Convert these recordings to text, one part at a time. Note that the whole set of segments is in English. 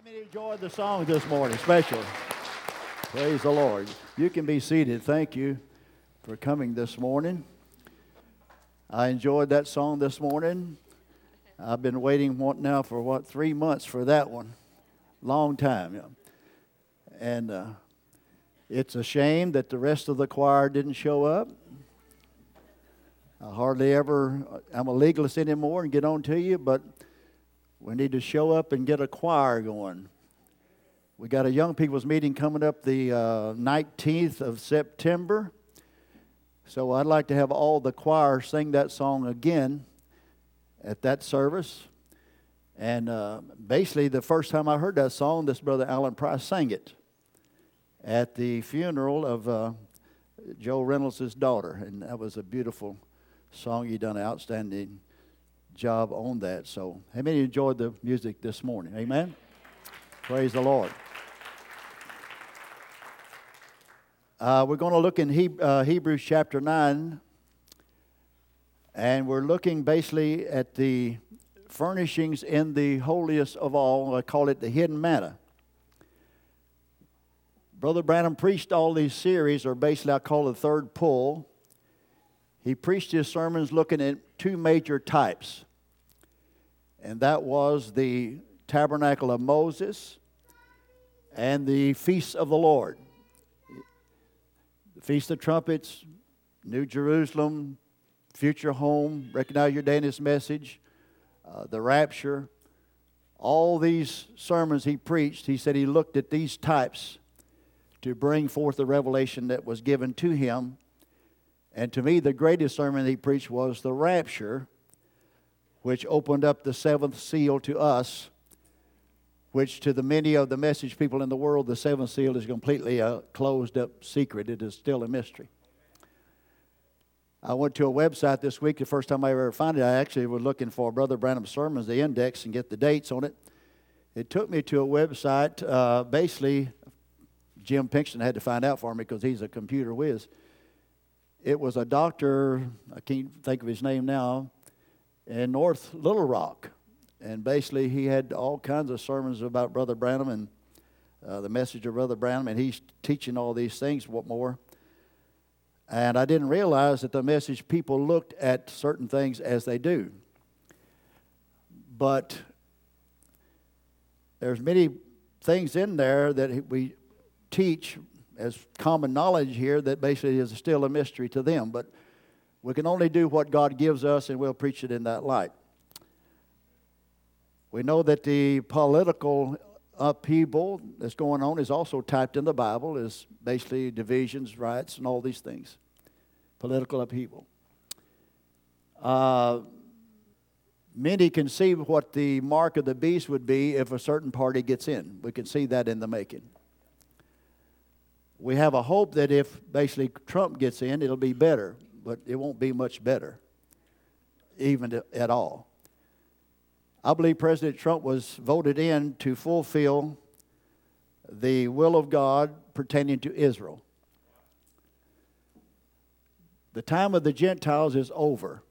How many enjoyed the song this morning, special? Praise the Lord. You can be seated. Thank you for coming this morning. I enjoyed that song this morning. I've been waiting what now for what three months for that one, long time. And uh, it's a shame that the rest of the choir didn't show up. I hardly ever, I'm a legalist anymore and get on to you, but we need to show up and get a choir going. We got a young people's meeting coming up the uh, 19th of September. So I'd like to have all the choir sing that song again at that service. And uh, basically, the first time I heard that song, this brother Alan Price sang it at the funeral of uh, Joe Reynolds' daughter. And that was a beautiful song. He done an outstanding job on that. So, how many enjoyed the music this morning? Amen? Praise the Lord. Uh, we're going to look in he- uh, Hebrews chapter 9, and we're looking basically at the furnishings in the holiest of all. I call it the hidden manna. Brother Branham preached all these series, or basically I call it the third pull. He preached his sermons looking at two major types, and that was the tabernacle of Moses and the feasts of the Lord. The Feast of Trumpets, New Jerusalem, future home, recognize your day in this message, uh, the rapture, all these sermons he preached, he said he looked at these types to bring forth the revelation that was given to him. And to me, the greatest sermon he preached was the rapture, which opened up the seventh seal to us, which to the many of the message people in the world, the seventh seal is completely a closed up secret. It is still a mystery. I went to a website this week, the first time I ever found it. I actually was looking for Brother Branham's sermons, the index, and get the dates on it. It took me to a website, uh, basically, Jim Pinkston had to find out for me because he's a computer whiz. It was a doctor, I can't think of his name now, in North Little Rock. And basically, he had all kinds of sermons about Brother Branham and uh, the message of Brother Branham, and he's teaching all these things, what more. And I didn't realize that the message people looked at certain things as they do. But there's many things in there that we teach as common knowledge here that basically is still a mystery to them. But we can only do what God gives us, and we'll preach it in that light. We know that the political upheaval that's going on is also typed in the Bible, as basically divisions, riots, and all these things. Political upheaval. Uh, many can see what the mark of the beast would be if a certain party gets in. We can see that in the making. We have a hope that if basically Trump gets in, it'll be better, but it won't be much better, even at all. I believe President Trump was voted in to fulfill the will of God pertaining to Israel. The time of the Gentiles is over.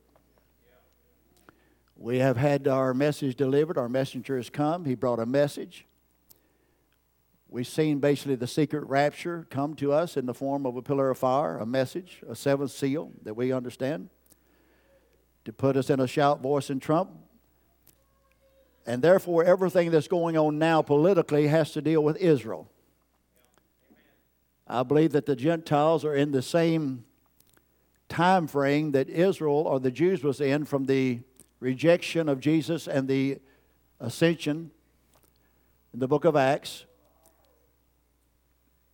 We have had our message delivered. Our messenger has come. He brought a message. We've seen basically the secret rapture come to us in the form of a pillar of fire, a message, a seventh seal that we understand, to put us in a shout, voice, and trump. And therefore, everything that's going on now politically has to deal with Israel. I believe that the Gentiles are in the same time frame that Israel or the Jews was in from the rejection of Jesus and the ascension in the book of Acts.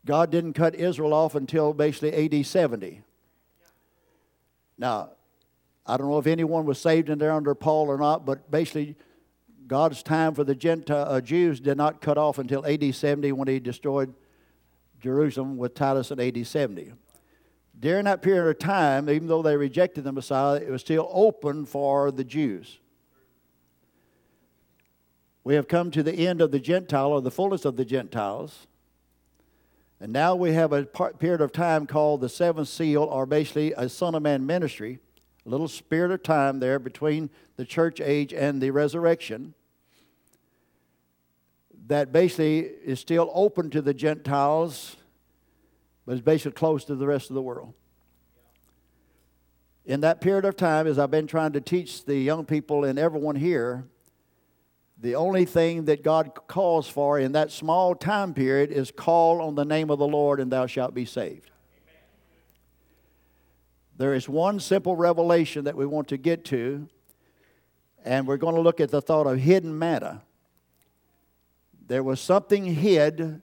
God didn't cut Israel off until basically AD 70. Now, I don't know if anyone was saved in there under Paul or not, but basically God's time for the Gentile uh, Jews did not cut off until AD 70 when he destroyed Jerusalem with Titus in AD 70. During that period of time, even though they rejected the Messiah, it was still open for the Jews. We have come to the end of the Gentile or the fullness of the Gentiles. And now we have a period of time called the seventh seal, or basically a Son of Man ministry, a little spirit of time there between the church age and the resurrection. that basically is still open to the Gentiles, but is basically closed to the rest of the world. In that period of time, as I've been trying to teach the young people and everyone here, the only thing that God calls for in that small time period is call on the name of the Lord and thou shalt be saved. There is one simple revelation that we want to get to, and we're going to look at the thought of hidden manna. There was something hid,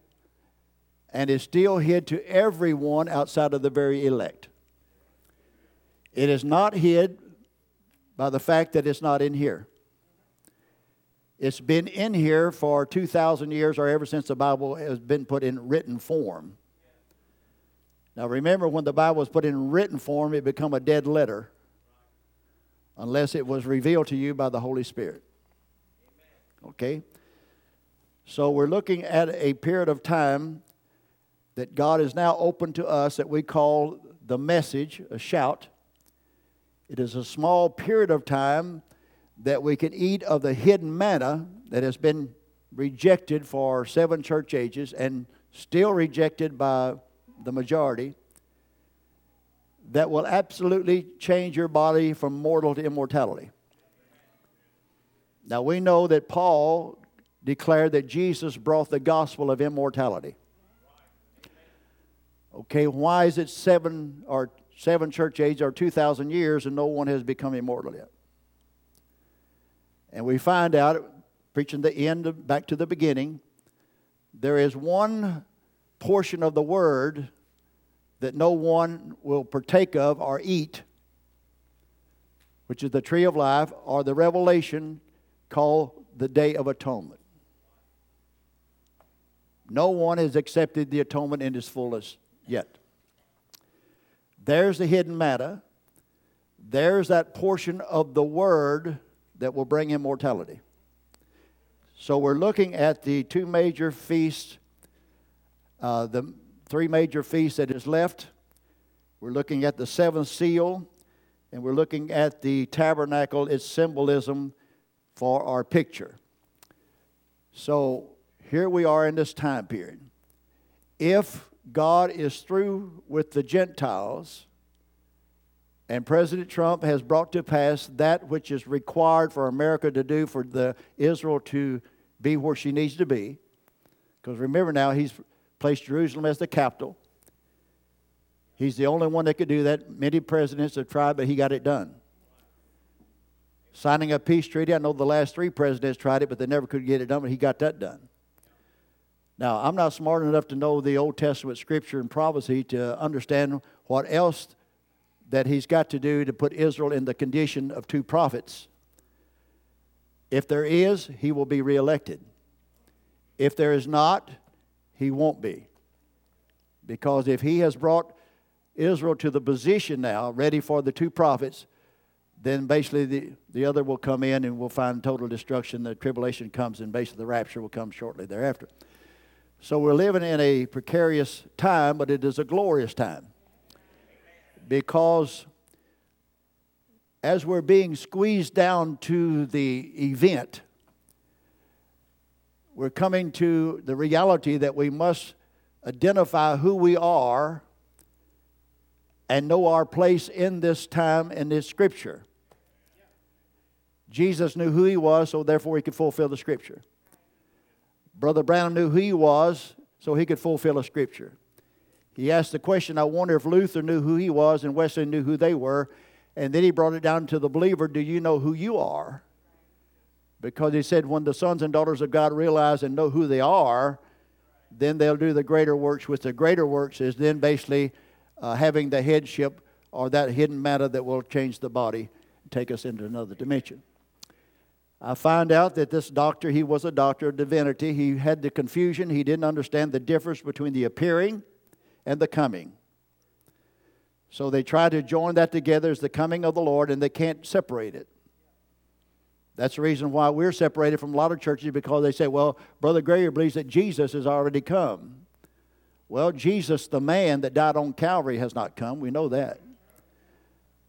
and is still hid to everyone outside of the very elect. It is not hid by the fact that it's not in here. It's been in here for 2,000 years or ever since the Bible has been put in written form. Now remember, when the Bible was put in written form, it became a dead letter unless it was revealed to you by the Holy Spirit. Okay? So we're looking at a period of time that God is now open to us that we call the message, a shout. It is a small period of time that we can eat of the hidden manna that has been rejected for seven church ages and still rejected by the majority that will absolutely change your body from mortal to immortality. Now we know that Paul declared that Jesus brought the gospel of immortality. Okay, why is it seven or seven church ages or 2,000 years and no one has become immortal yet? And we find out, preaching the end back to the beginning, there is one portion of the word that no one will partake of or eat, which is the tree of life, or the revelation called the Day of Atonement. No one has accepted the atonement in its fullest yet. There's the hidden manna. There's that portion of the Word that will bring immortality. So we're looking at the two major feasts, uh, the three major feasts that is left. We're looking at the seventh seal, and we're looking at the tabernacle, its symbolism for our picture. So here we are in this time period. If God is through with the Gentiles, and President Trump has brought to pass that which is required for America to do for the Israel to be where she needs to be. Because remember now, he's placed Jerusalem as the capital. He's the only one that could do that. Many presidents have tried, but he got it done. Signing a peace treaty, I know the last three presidents tried it, but they never could get it done, but he got that done. Now, I'm not smart enough to know the Old Testament scripture and prophecy to understand what else that he's got to do to put Israel in the condition of two prophets. If there is, he will be reelected. If there is not, he won't be. Because if he has brought Israel to the position now, ready for the two prophets, then basically the, the other will come in and we'll find total destruction. The tribulation comes, and basically the rapture will come shortly thereafter. So we're living in a precarious time, but it is a glorious time. Because as we're being squeezed down to the event, we're coming to the reality that we must identify who we are and know our place in this time in this scripture. Jesus knew who he was, so therefore he could fulfill the scripture. Brother Branham knew who he was, so he could fulfill a scripture. He asked the question, I wonder if Luther knew who he was and Wesley knew who they were. And then he brought it down to the believer Do you know who you are? Because he said, when the sons and daughters of God realize and know who they are, then they'll do the greater works. With the greater works is then basically uh, having the headship or that hidden manna that will change the body and take us into another dimension. I find out that this doctor, he was a doctor of divinity. He had the confusion. He didn't understand the difference between the appearing and the coming. So they try to join that together as the coming of the Lord, and they can't separate it. That's the reason why we're separated from a lot of churches because they say, well, Brother Grigory believes that Jesus has already come. Well, Jesus, the man that died on Calvary, has not come. We know that.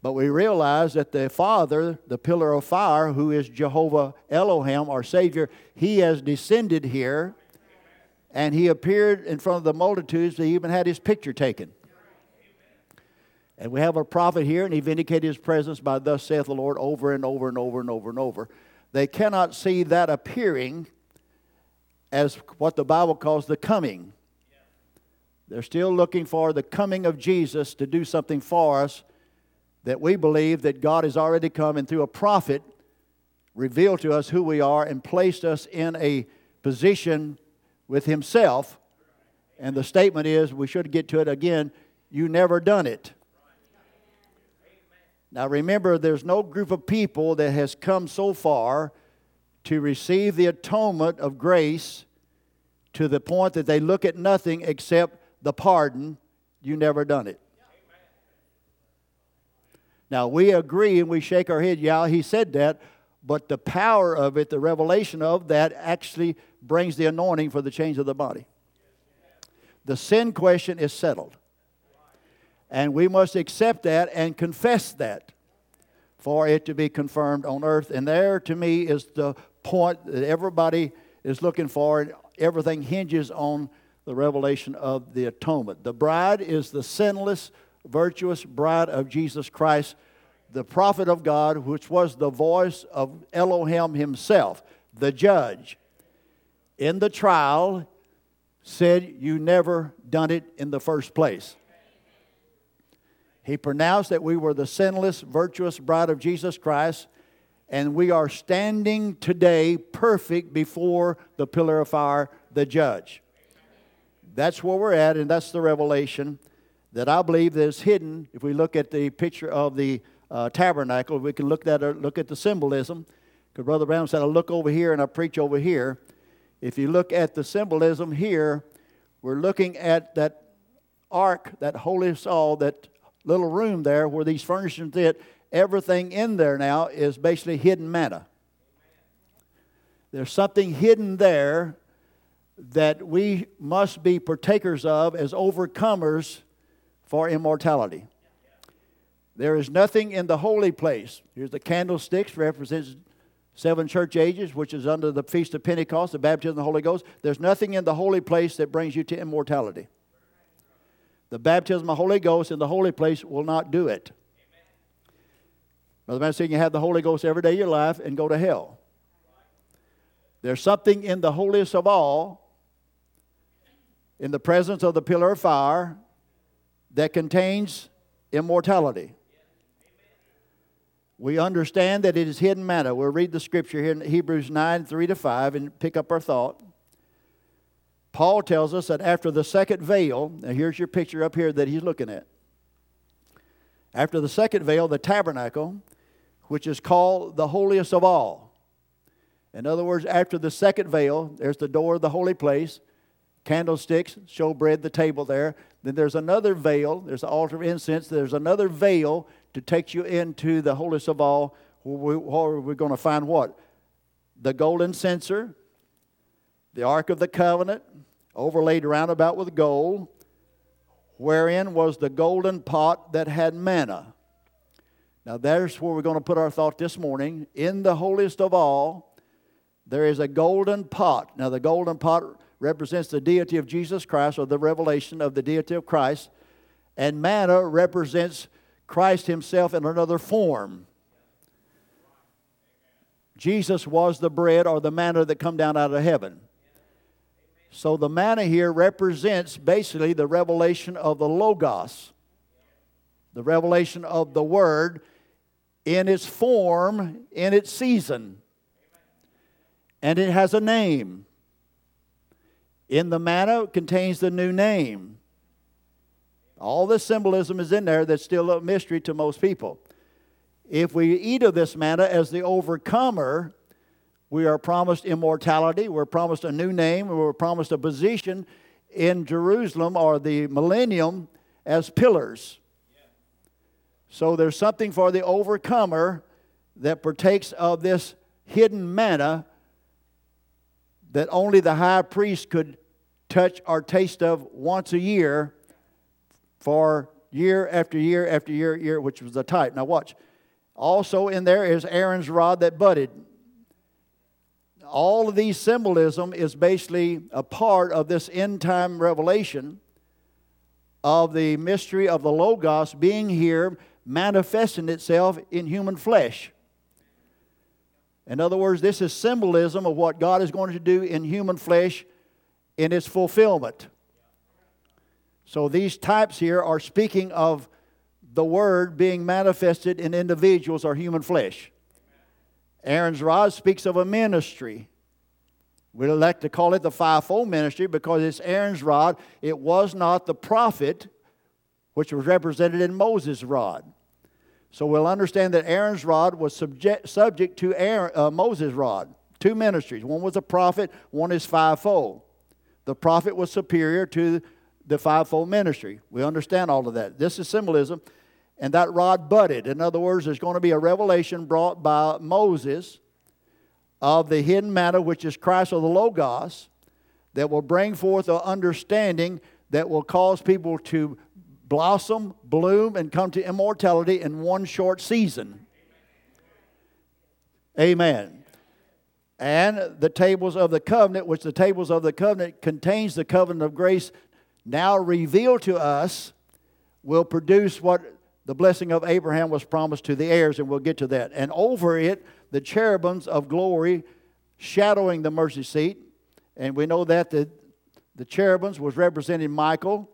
But we realize that the Father, the pillar of fire, who is Jehovah Elohim, our Savior, he has descended here and he appeared in front of the multitudes. He even had his picture taken. And we have a prophet here, and he vindicated his presence by thus saith the Lord over and over and over and over and over. They cannot see that appearing as what the Bible calls the coming. They're still looking for the coming of Jesus to do something for us that we believe that God has already come and through a prophet revealed to us who we are and placed us in a position with Himself. And the statement is we should get to it again you never done it. Now remember, there's no group of people that has come so far to receive the atonement of grace to the point that they look at nothing except the pardon. You never done it. Now we agree and we shake our head, yeah, he said that, but the power of it, the revelation of that, actually brings the anointing for the change of the body. The sin question is settled. And we must accept that and confess that for it to be confirmed on earth. And there, to me, is the point that everybody is looking for. Everything hinges on the revelation of the atonement. The bride is the sinless, virtuous bride of Jesus Christ, the prophet of God, which was the voice of Elohim himself, the judge. In the trial, said, You never done it in the first place. He pronounced that we were the sinless, virtuous bride of Jesus Christ, and we are standing today perfect before the pillar of fire, the judge. That's where we're at, and that's the revelation that I believe is hidden. If we look at the picture of the uh, tabernacle, we can look at look at the symbolism. Because Brother Branham said, I look over here and I preach over here. If you look at the symbolism here, we're looking at that ark, that holy saw that little room there where these furnishings sit, everything in there now is basically hidden manna. There's something hidden there that we must be partakers of as overcomers for immortality. There is nothing in the holy place. Here's the candlesticks, represents seven church ages, which is under the Feast of Pentecost, the baptism of the Holy Ghost. There's nothing in the holy place that brings you to immortality. The baptism of the Holy Ghost in the holy place will not do it. Brother Man saying you have the Holy Ghost every day of your life and go to hell. There's something in the holiest of all, in the presence of the pillar of fire, that contains immortality. We understand that it is hidden manna. We'll read the scripture here in Hebrews 9 3 to 5 and pick up our thought. Paul tells us that after the second veil, now here's your picture up here that he's looking at. After the second veil, the tabernacle, which is called the holiest of all. In other words, after the second veil, there's the door of the holy place, candlesticks, showbread, the table there. Then there's another veil, there's the altar of incense, there's another veil to take you into the holiest of all, where, we, we're going to find what? The golden censer, the Ark of the Covenant, overlaid round about with gold, wherein was the golden pot that had manna. Now, there's where we're going to put our thought this morning. In the holiest of all, there is a golden pot. Now, the golden pot represents the deity of Jesus Christ or the revelation of the deity of Christ, and manna represents Christ Himself in another form. Jesus was the bread or the manna that come down out of heaven. So the manna here represents basically the revelation of the Logos, the revelation of the Word in its form, in its season. And it has a name. In the manna contains the new name. All the symbolism is in there that's still a mystery to most people. If we eat of this manna as the overcomer, we are promised immortality. We're promised a new name. We're promised a position in Jerusalem or the millennium as pillars. So there's something for the overcomer that partakes of this hidden manna that only the high priest could touch or taste of once a year for year after year after year, year, which was the type. Now watch. Also in there is Aaron's rod that budded. all of these symbolism is basically a part of this end time revelation of the mystery of the Logos being here, manifesting itself in human flesh. In other words, this is symbolism of what God is going to do in human flesh in its fulfillment. So these types here are speaking of the Word being manifested in individuals or human flesh. Aaron's rod speaks of a ministry. We like to call it the fivefold ministry because it's Aaron's rod. It was not the prophet, which was represented in Moses' rod. So we'll understand that Aaron's rod was subject, subject to Aaron, uh, Moses' rod. Two ministries. One was a prophet, one is fivefold. The prophet was superior to the fivefold ministry. We understand all of that. This is symbolism. And that rod budded. In other words, there's going to be a revelation brought by Moses of the hidden manna, which is Christ or the Logos, that will bring forth an understanding that will cause people to blossom, bloom, and come to immortality in one short season. Amen. And the tables of the covenant, which the tables of the covenant contains the covenant of grace now revealed to us, will produce what the blessing of Abraham was promised to the heirs, and we'll get to that. And over it, the cherubims of glory shadowing the mercy seat. And we know that the, the cherubims was representing Michael,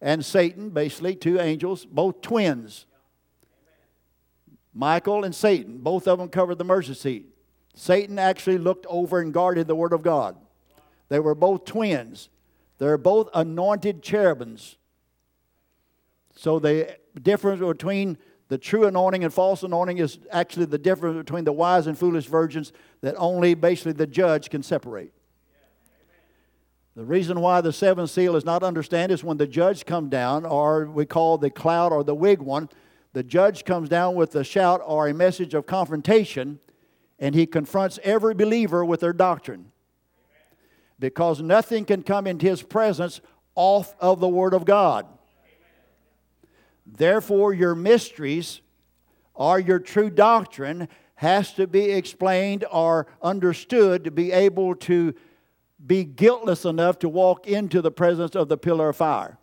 and Satan, basically, two angels, both twins. Michael and Satan, both of them covered the mercy seat. Satan actually looked over and guarded the Word of God. They were both twins. They're both anointed cherubims. So the difference between the true anointing and false anointing is actually the difference between the wise and foolish virgins that only basically the judge can separate. The reason why the seventh seal is not understood is when the judge comes down, or we call the cloud or the wig one, the judge comes down with a shout or a message of confrontation, and he confronts every believer with their doctrine. Because nothing can come into his presence off of the Word of God. Therefore, your mysteries or your true doctrine has to be explained or understood to be able to be guiltless enough to walk into the presence of the pillar of fire.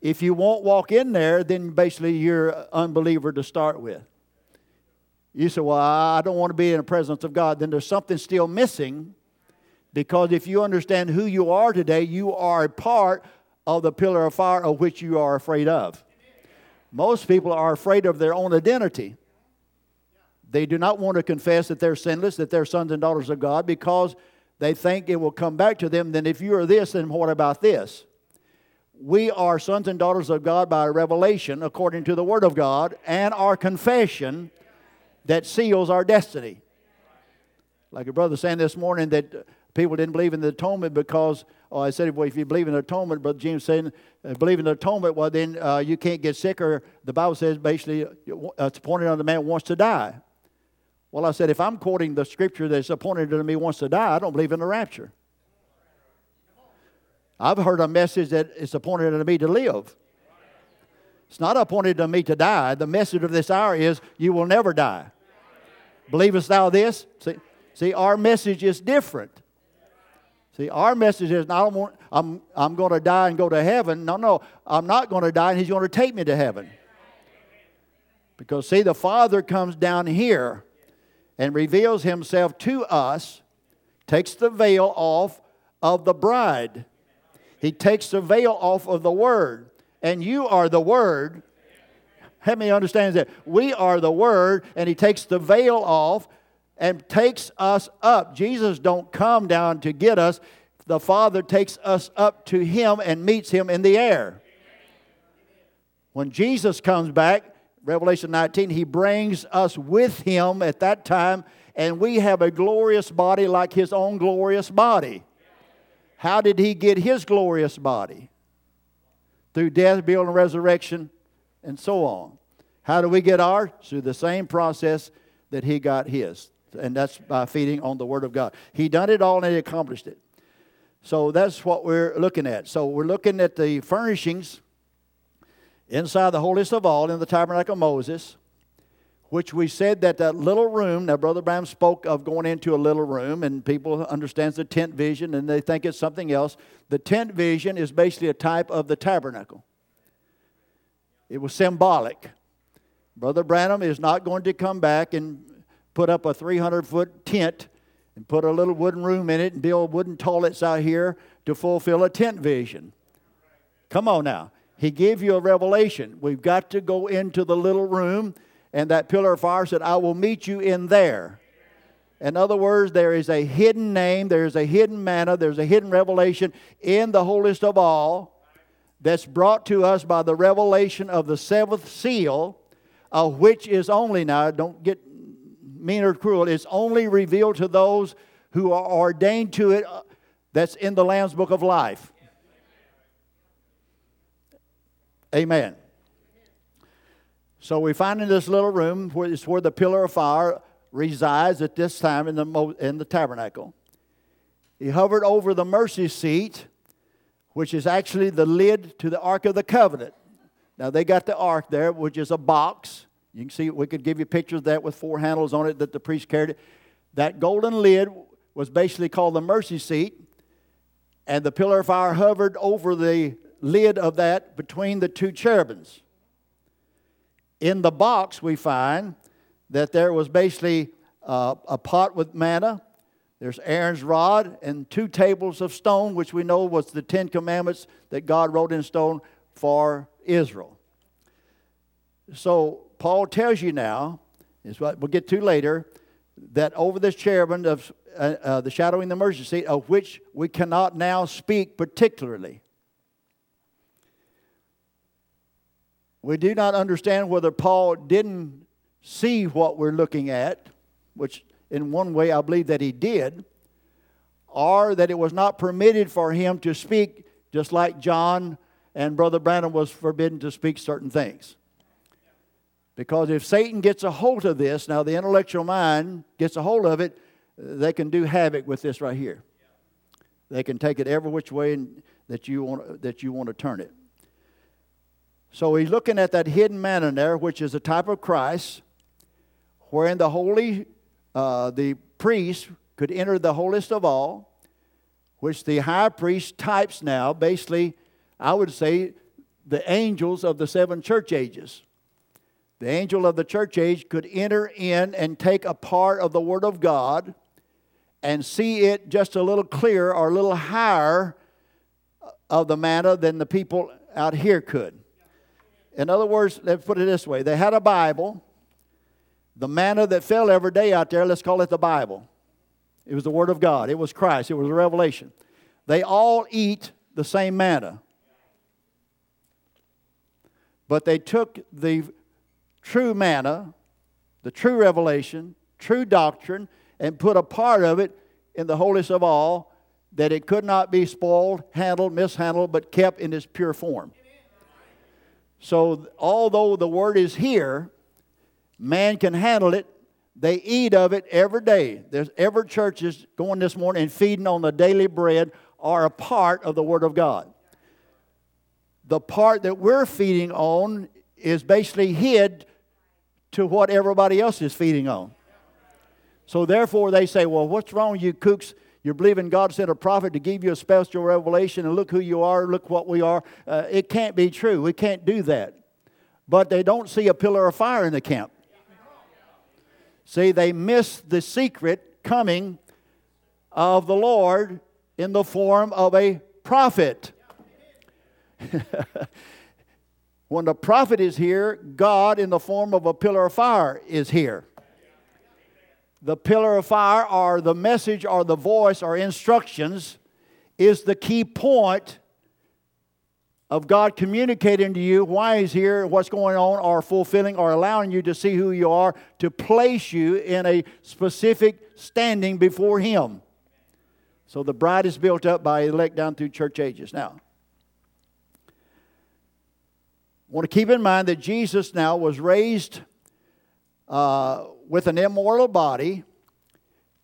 If you won't walk in there, then basically you're an unbeliever to start with. You say, Well, I don't want to be in the presence of God. Then there's something still missing because if you understand who you are today, you are a part of the pillar of fire of which you are afraid of. Most people are afraid of their own identity. They do not want to confess that they're sinless, that they're sons and daughters of God, because they think it will come back to them. Then, if you are this, then what about this? We are sons and daughters of God by revelation according to the Word of God and our confession that seals our destiny. Like a brother saying this morning that people didn't believe in the atonement because, oh, I said, well, if you believe in the atonement, Brother James saying, uh, believe in the atonement, well, then uh, you can't get sick, or the Bible says basically uh, it's appointed the man wants to die. Well, I said, if I'm quoting the scripture that's appointed to me wants to die, I don't believe in the rapture. I've heard a message that it's appointed to me to live. It's not appointed to me to die. The message of this hour is you will never die. Believest thou this? See, see our message is different. See, our message is not I'm, I'm, I'm going to die and go to heaven. No, no, I'm not going to die and he's going to take me to heaven. Because, see, the Father comes down here and reveals himself to us, takes the veil off of the bride. He takes the veil off of the Word. And you are the Word. Help me understand that. We are the Word, and He takes the veil off and takes us up. Jesus don't come down to get us. The Father takes us up to Him and meets Him in the air. When Jesus comes back, Revelation 19, he brings us with him at that time, and we have a glorious body like his own glorious body. How did he get his glorious body? Through death, burial, and resurrection, and so on. How do we get ours? Through the same process that he got his. And that's by feeding on the Word of God. He done it all and he accomplished it. So that's what we're looking at. So we're looking at the furnishings inside the holiest of all in the tabernacle of Moses, which we said that that little room, now Brother Branham spoke of going into a little room, and people understands the tent vision and they think it's something else. The tent vision is basically a type of the tabernacle. It was symbolic. Brother Branham is not going to come back and put up a 300 foot tent and put a little wooden room in it and build wooden toilets out here to fulfill a tent vision. Come on now. He gave you a revelation. We've got to go into the little room and that pillar of fire said, I will meet you in there. In other words, there is a hidden name, there's a hidden manna, there's a hidden revelation in the holiest of all that's brought to us by the revelation of the seventh seal, uh, which is only, now don't get mean or cruel, it's only revealed to those who are ordained to it uh, that's in the Lamb's Book of Life. Amen. So we find in this little room where it's where the pillar of fire resides at this time in the, in the tabernacle. He hovered over the mercy seat, which is actually the lid to the Ark of the Covenant. Now they got the ark there, which is a box. You can see we could give you pictures of that with four handles on it that the priest carried. That golden lid was basically called the mercy seat, and the pillar of fire hovered over the lid of that between the two cherubims. In the box, we find that there was basically uh, a pot with manna. There's Aaron's rod and two tables of stone, which we know was the Ten Commandments that God wrote in stone for Israel. So Paul tells you now, is what we'll get to later, that over this cherubim of uh, uh, the shadowing the mercy seat, of which we cannot now speak particularly. We do not understand whether Paul didn't see what we're looking at, which in one way I believe that he did, or that it was not permitted for him to speak just like John and Brother Branham was forbidden to speak certain things. Because if Satan gets a hold of this, now the intellectual mind gets a hold of it, they can do havoc with this right here. They can take it every which way that you want, that you want to turn it. So he's looking at that hidden manna there, which is a type of Christ, wherein the holy, uh, the priest could enter the holiest of all, which the high priest types now, basically, I would say, the angels of the seven church ages. The angel of the church age could enter in and take a part of the Word of God and see it just a little clearer or a little higher of the manna than the people out here could. In other words, let's put it this way they had a Bible. The manna that fell every day out there, let's call it the Bible. It was the Word of God, it was Christ, it was a revelation. They all eat the same manna. But they took the true manna, the true revelation, true doctrine, and put a part of it in the holiest of all that it could not be spoiled, handled, mishandled, but kept in its pure form. So, although the word is here, man can handle it. They eat of it every day. There's every church is going this morning and feeding on the daily bread are a part of the Word of God. The part that we're feeding on is basically hid to what everybody else is feeding on. So therefore, they say, "Well, what's wrong, you kooks? You're believing God sent a prophet to give you a special revelation, and look who you are, look what we are. Uh, it can't be true. We can't do that. But they don't see a pillar of fire in the camp. See, they miss the secret coming of the Lord in the form of a prophet. when the prophet is here, God in the form of a pillar of fire is here the pillar of fire or the message or the voice or instructions is the key point of God communicating to you why He's here, what's going on, or fulfilling or allowing you to see who you are, to place you in a specific standing before Him. So the bride is built up by elect down through church ages. Now, I want to keep in mind that Jesus now was raised uh, with an immortal body,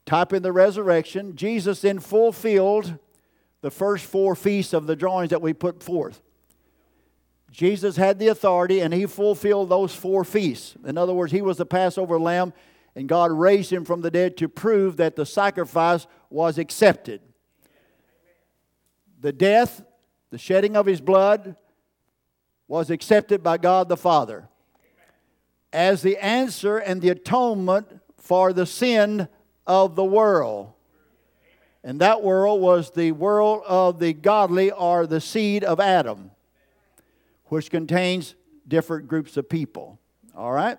typing the resurrection. Jesus then fulfilled the first four feasts of the drawings that we put forth. Jesus had the authority and he fulfilled those four feasts. In other words, he was the Passover lamb and God raised him from the dead to prove that the sacrifice was accepted. The death, the shedding of his blood was accepted by God the Father as the answer and the atonement for the sin of the world. And that world was the world of the godly or the seed of Adam, which contains different groups of people. All right?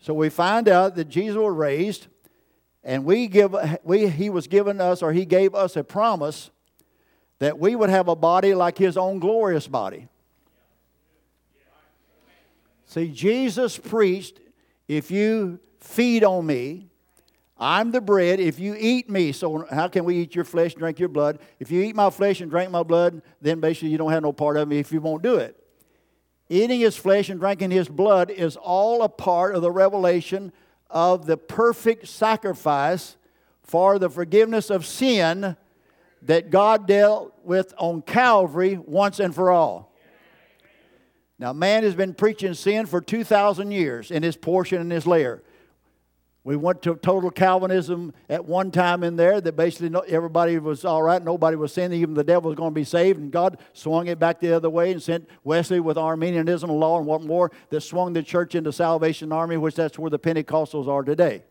So we find out that Jesus was raised, and we give, we, he was given us, or he gave us a promise that we would have a body like his own glorious body. See, Jesus preached, if you feed on me, I'm the bread. If you eat me, so how can we eat your flesh and drink your blood? If you eat my flesh and drink my blood, then basically you don't have no part of me if you won't do it. Eating his flesh and drinking his blood is all a part of the revelation of the perfect sacrifice for the forgiveness of sin that God dealt with on Calvary once and for all. Now, man has been preaching sin for 2,000 years in his portion and his layer. We went to total Calvinism at one time in there that basically everybody was all right, nobody was sinning, even the devil was going to be saved, and God swung it back the other way and sent Wesley with Arminianism, law, and what more that swung the church into Salvation Army, which that's where the Pentecostals are today.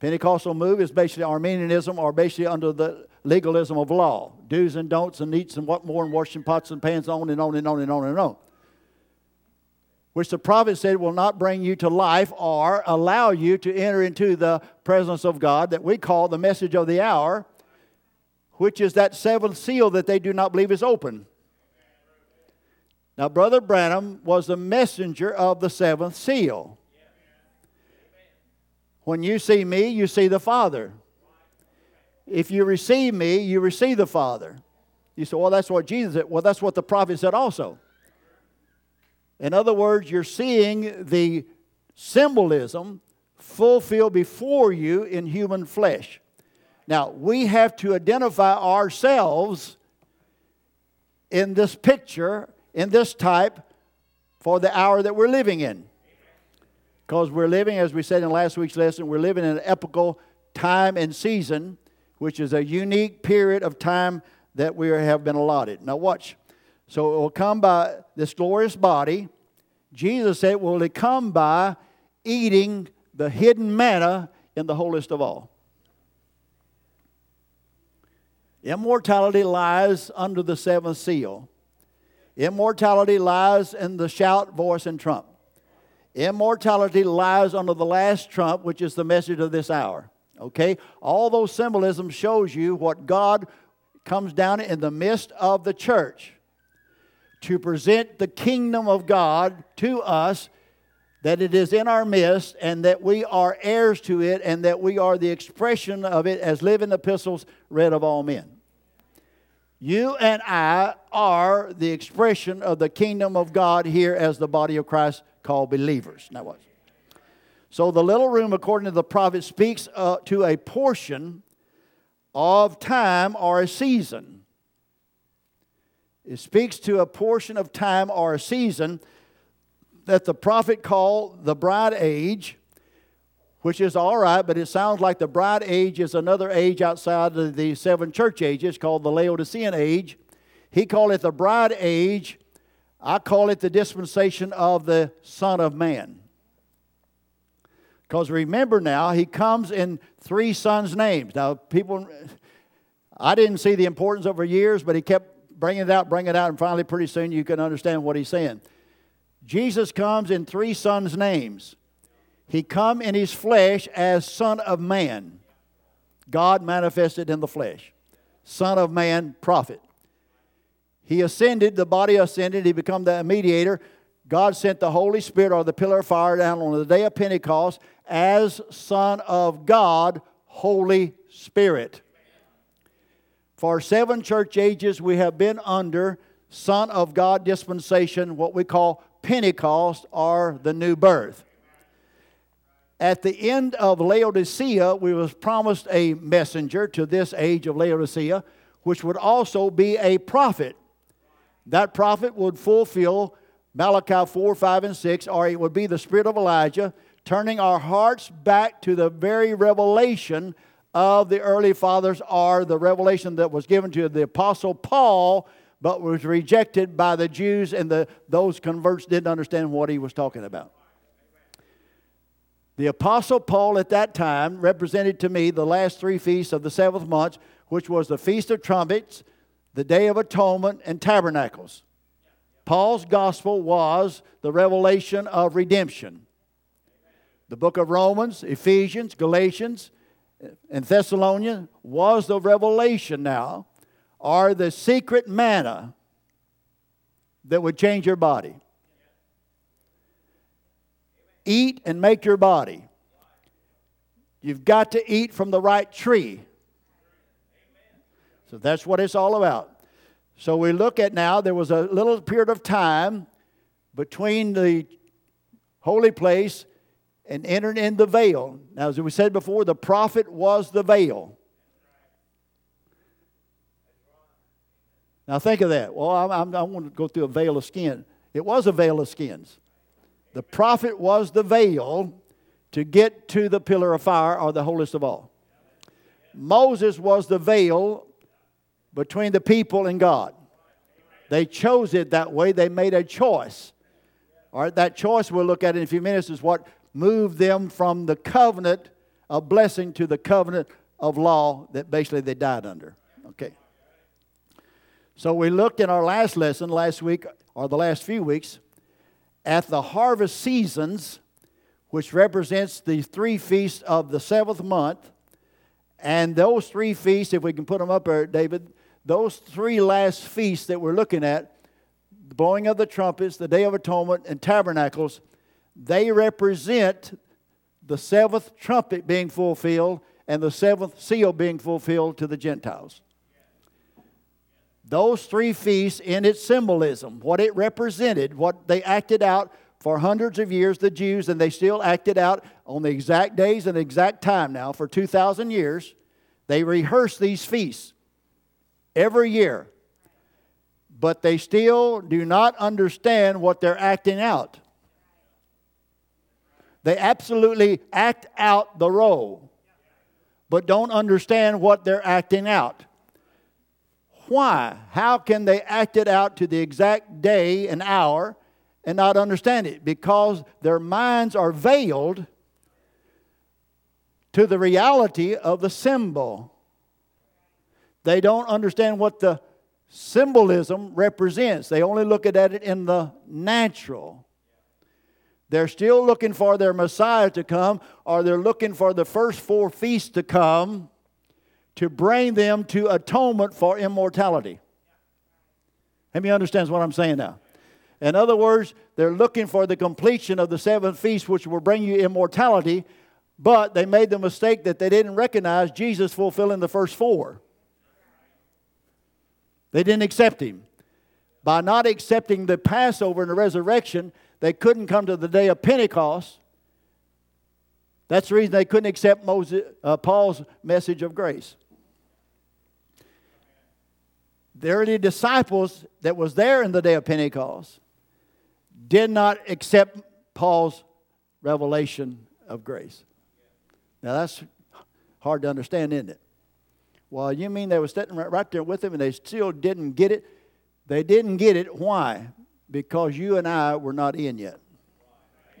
Pentecostal move is basically Arminianism or basically under the legalism of law, do's and don'ts and eats and what more and washing pots and pans on and on and on and on and on which the prophet said will not bring you to life or allow you to enter into the presence of God, that we call the message of the hour, which is that seventh seal that they do not believe is open. Now, Brother Branham was the messenger of the seventh seal. When you see me, you see the Father. If you receive me, you receive the Father. You say, well, that's what Jesus said. Well, that's what the prophet said also. In other words, you're seeing the symbolism fulfilled before you in human flesh. Now, we have to identify ourselves in this picture, in this type, for the hour that we're living in. Because we're living, as we said in last week's lesson, we're living in an epochal time and season, which is a unique period of time that we have been allotted. Now, watch. So it will come by this glorious body. Jesus said, Will it come by eating the hidden manna in the holiest of all? Immortality lies under the seventh seal. Immortality lies in the shout, voice, and trump. Immortality lies under the last trump, which is the message of this hour. Okay? All those symbolism shows you what God comes down in the midst of the church to present the kingdom of God to us, that it is in our midst, and that we are heirs to it, and that we are the expression of it as living epistles read of all men. You and I are the expression of the kingdom of God here as the body of Christ called believers. Now, what? So, the little room, according to the prophet, speaks uh, to a portion of time or a season. It speaks to a portion of time or a season that the prophet called the bride age, which is all right, but it sounds like the bride age is another age outside of the seven church ages called the Laodicean age. He called it the bride age. I call it the dispensation of the Son of Man. Because remember now, he comes in three sons' names. Now, people, I didn't see the importance over years, but he kept bringing it out, bringing it out, and finally, pretty soon, you can understand what he's saying. Jesus comes in three sons' names. He come in his flesh as Son of Man. God manifested in the flesh. Son of Man, prophet. He ascended, the body ascended, he become the mediator. God sent the Holy Spirit or the pillar of fire down on the day of Pentecost as Son of God, Holy Spirit. For seven church ages, we have been under Son of God dispensation, what we call Pentecost or the new birth. At the end of Laodicea, we was promised a messenger to this age of Laodicea, which would also be a prophet. That prophet would fulfill Malachi 4, 5, and 6, or it would be the spirit of Elijah, turning our hearts back to the very revelation of the early fathers, or the revelation that was given to the Apostle Paul, but was rejected by the Jews, and the, those converts didn't understand what he was talking about. The Apostle Paul at that time represented to me the last three feasts of the seventh month, which was the Feast of Trumpets, the Day of Atonement, and Tabernacles. Paul's gospel was the revelation of redemption. The book of Romans, Ephesians, Galatians, and Thessalonians was the revelation now, or the secret manna that would change your body. Eat and make your body. You've got to eat from the right tree. So that's what it's all about. So we look at now, there was a little period of time between the holy place and entering in the veil. Now, as we said before, the prophet was the veil. Now, think of that. Well, I, I, I want to go through a veil of skin. It was a veil of skins. The prophet was the veil to get to the pillar of fire or the holiest of all. Moses was the veil between the people and God. They chose it that way. They made a choice. All right, that choice we'll look at in a few minutes is what moved them from the covenant of blessing to the covenant of law that basically they died under. Okay. So we looked in our last lesson last week, or the last few weeks, at the harvest seasons, which represents the three feasts of the seventh month. And those three feasts, if we can put them up there, David, those three last feasts that we're looking at the blowing of the trumpets, the Day of Atonement, and Tabernacles they represent the seventh trumpet being fulfilled and the seventh seal being fulfilled to the Gentiles. Those three feasts, in its symbolism, what it represented, what they acted out for hundreds of years, the Jews, and they still acted out on the exact days and exact time now for 2,000 years. They rehearsed these feasts every year, but they still do not understand what they're acting out. They absolutely act out the role, but don't understand what they're acting out. Why? How can they act it out to the exact day and hour and not understand it? Because their minds are veiled to the reality of the symbol. They don't understand what the symbolism represents. They only look at it in the natural. They're still looking for their Messiah to come, or they're looking for the first four feasts to come to bring them to atonement for immortality. Let me understand what I'm saying now. In other words, they're looking for the completion of the seventh feast, which will bring you immortality, but they made the mistake that they didn't recognize Jesus fulfilling the first four. They didn't accept him. By not accepting the Passover and the resurrection, they couldn't come to the day of Pentecost. That's the reason they couldn't accept Moses, uh, Paul's message of grace. The early disciples that was there in the day of Pentecost did not accept Paul's revelation of grace. Now that's hard to understand, isn't it? Well, you mean they were sitting right there with him and they still didn't get it? They didn't get it. Why? because you and I were not in yet.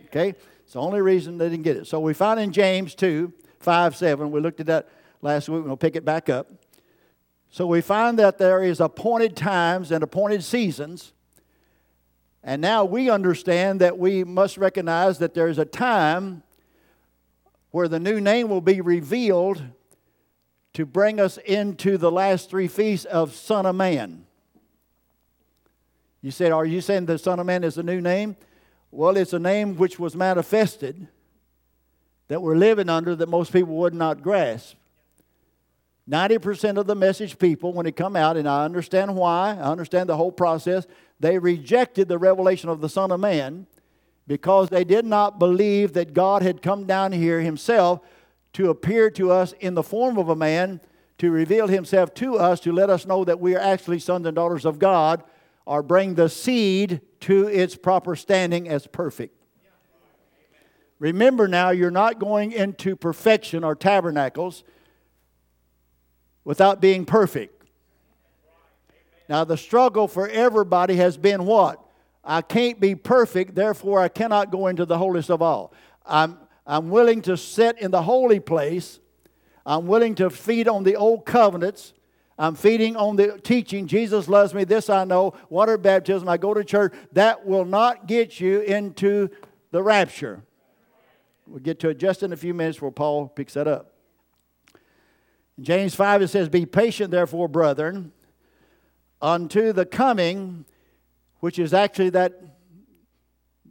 Okay? It's the only reason they didn't get it. So we find in James 2, 5, 7, we looked at that last week, we'll pick it back up. So we find that there is appointed times and appointed seasons. And now we understand that we must recognize that there is a time where the new name will be revealed to bring us into the last three feasts of Son of Man. You said, Are you saying the Son of Man is a new name? Well, it's a name which was manifested that we're living under that most people would not grasp. 90% of the message people, when it come out, and I understand why, I understand the whole process, they rejected the revelation of the Son of Man because they did not believe that God had come down here himself to appear to us in the form of a man, to reveal himself to us, to let us know that we are actually sons and daughters of God or bring the seed to its proper standing as perfect. Remember now, you're not going into perfection or tabernacles without being perfect. Now, the struggle for everybody has been what? I can't be perfect, therefore I cannot go into the holiest of all. I'm, I'm willing to sit in the holy place. I'm willing to feed on the old covenants. I'm feeding on the teaching. Jesus loves me. This I know. Water baptism. I go to church. That will not get you into the rapture. We'll get to it just in a few minutes where Paul picks that up. In James 5, it says, Be patient, therefore, brethren, unto the coming, which is actually that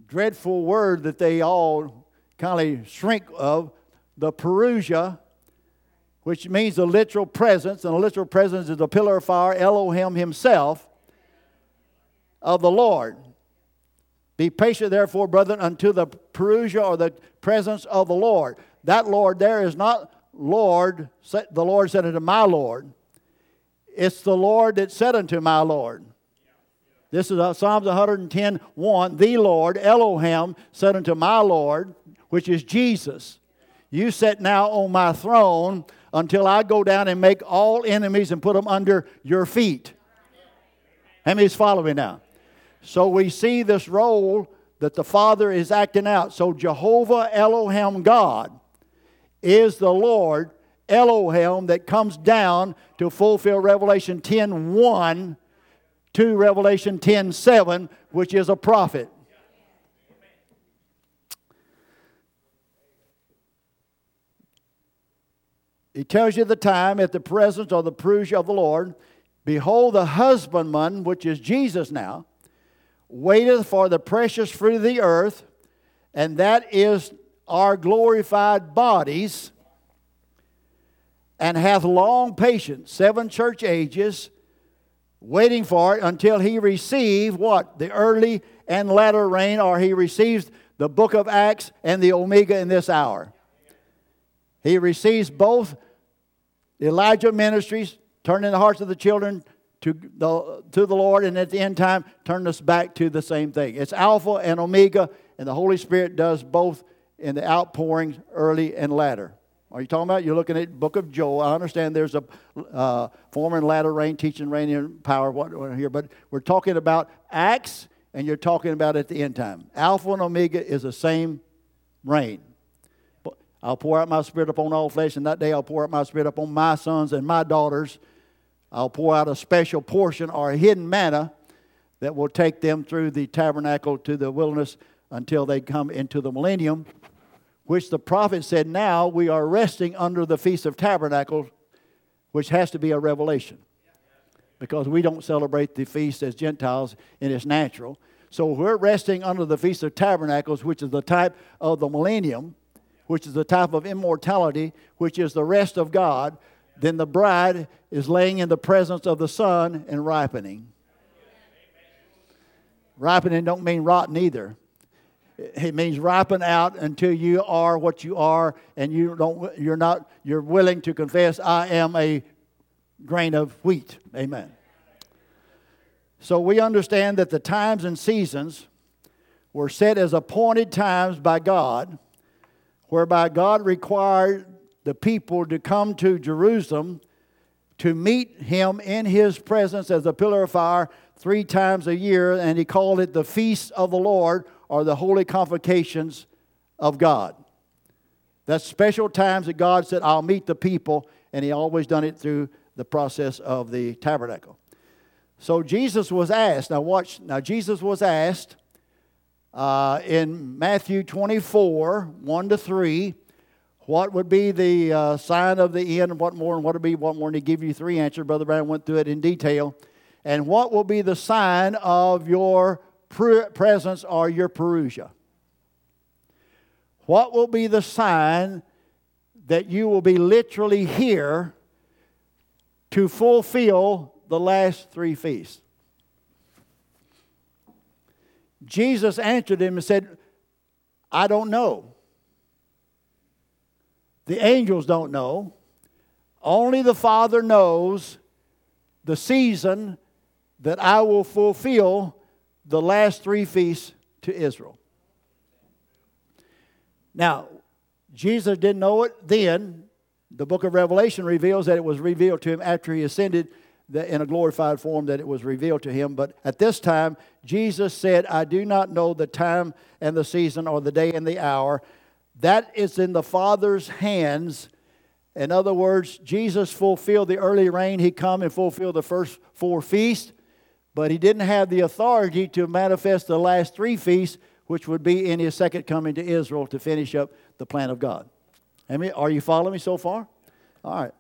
dreadful word that they all kind of shrink of, the parousia, which means the literal presence, and the literal presence is the pillar of fire, Elohim himself, of the Lord. Be patient, therefore, brethren, unto the parousia or the presence of the Lord. That Lord there is not Lord, the Lord said unto my Lord. It's the Lord that said unto my Lord. This is uh, Psalms 110 1. The Lord, Elohim, said unto my Lord, which is Jesus, You sit now on my throne until I go down and make all enemies and put them under your feet. How many's following now? So we see this role that the Father is acting out. So Jehovah Elohim God is the Lord Elohim that comes down to fulfill Revelation 10 1 to Revelation 10 7, which is a prophet. He tells you the time at the presence or the parousia of the Lord. Behold, the husbandman, which is Jesus now, waiteth for the precious fruit of the earth, and that is our glorified bodies, and hath long patience, seven church ages, waiting for it until he receive what? The early and latter rain, or he receives the book of Acts and the Omega in this hour. He receives both Elijah ministries, turning the hearts of the children to the, to the Lord, and at the end time, turn us back to the same thing. It's Alpha and Omega, and the Holy Spirit does both in the outpouring early and latter. Are you talking about? You're looking at book of Joel. I understand there's a uh, former and latter rain, teaching, rain and power what, what here, but we're talking about Acts, and you're talking about at the end time. Alpha and Omega is the same rain. I'll pour out my spirit upon all flesh, and that day I'll pour out my spirit upon my sons and my daughters. I'll pour out a special portion or a hidden manna that will take them through the tabernacle to the wilderness until they come into the millennium, which the prophet said, Now we are resting under the Feast of Tabernacles, which has to be a revelation. Because we don't celebrate the feast as Gentiles and it's natural. So we're resting under the Feast of Tabernacles, which is the type of the millennium, which is the type of immortality, which is the rest of God. Then the bride is laying in the presence of the Son and ripening. Ripening don't mean rotten either. It means ripen out until you are what you are, and you don't. You're not. You're willing to confess, "I am a grain of wheat." Amen. So we understand that the times and seasons were set as appointed times by God, whereby God required the people to come to Jerusalem to meet Him in His presence as a pillar of fire three times a year, and He called it the Feast of the Lord or the holy convocations of God. That's special times that God said, I'll meet the people, and He always done it through the process of the tabernacle. So Jesus was asked, now watch, now Jesus was asked uh, in Matthew 24, 1 to 3, what would be the uh, sign of the end, and what more, and what would be what more, and he give you three answers. Brother Brown went through it in detail. And what will be the sign of your presence or your parousia? What will be the sign that you will be literally here to fulfill the last three feasts? Jesus answered him and said, I don't know. The angels don't know. Only the Father knows the season that I will fulfill the last three feasts to Israel. Now, Jesus didn't know it then. The book of Revelation reveals that it was revealed to him after he ascended in a glorified form that it was revealed to him. But at this time, Jesus said, I do not know the time and the season or the day and the hour. That is in the Father's hands. In other words, Jesus fulfilled the early rain. He come and fulfilled the first four feasts, but he didn't have the authority to manifest the last three feasts, which would be in his second coming to Israel to finish up the plan of God. Are you following me so far? All right.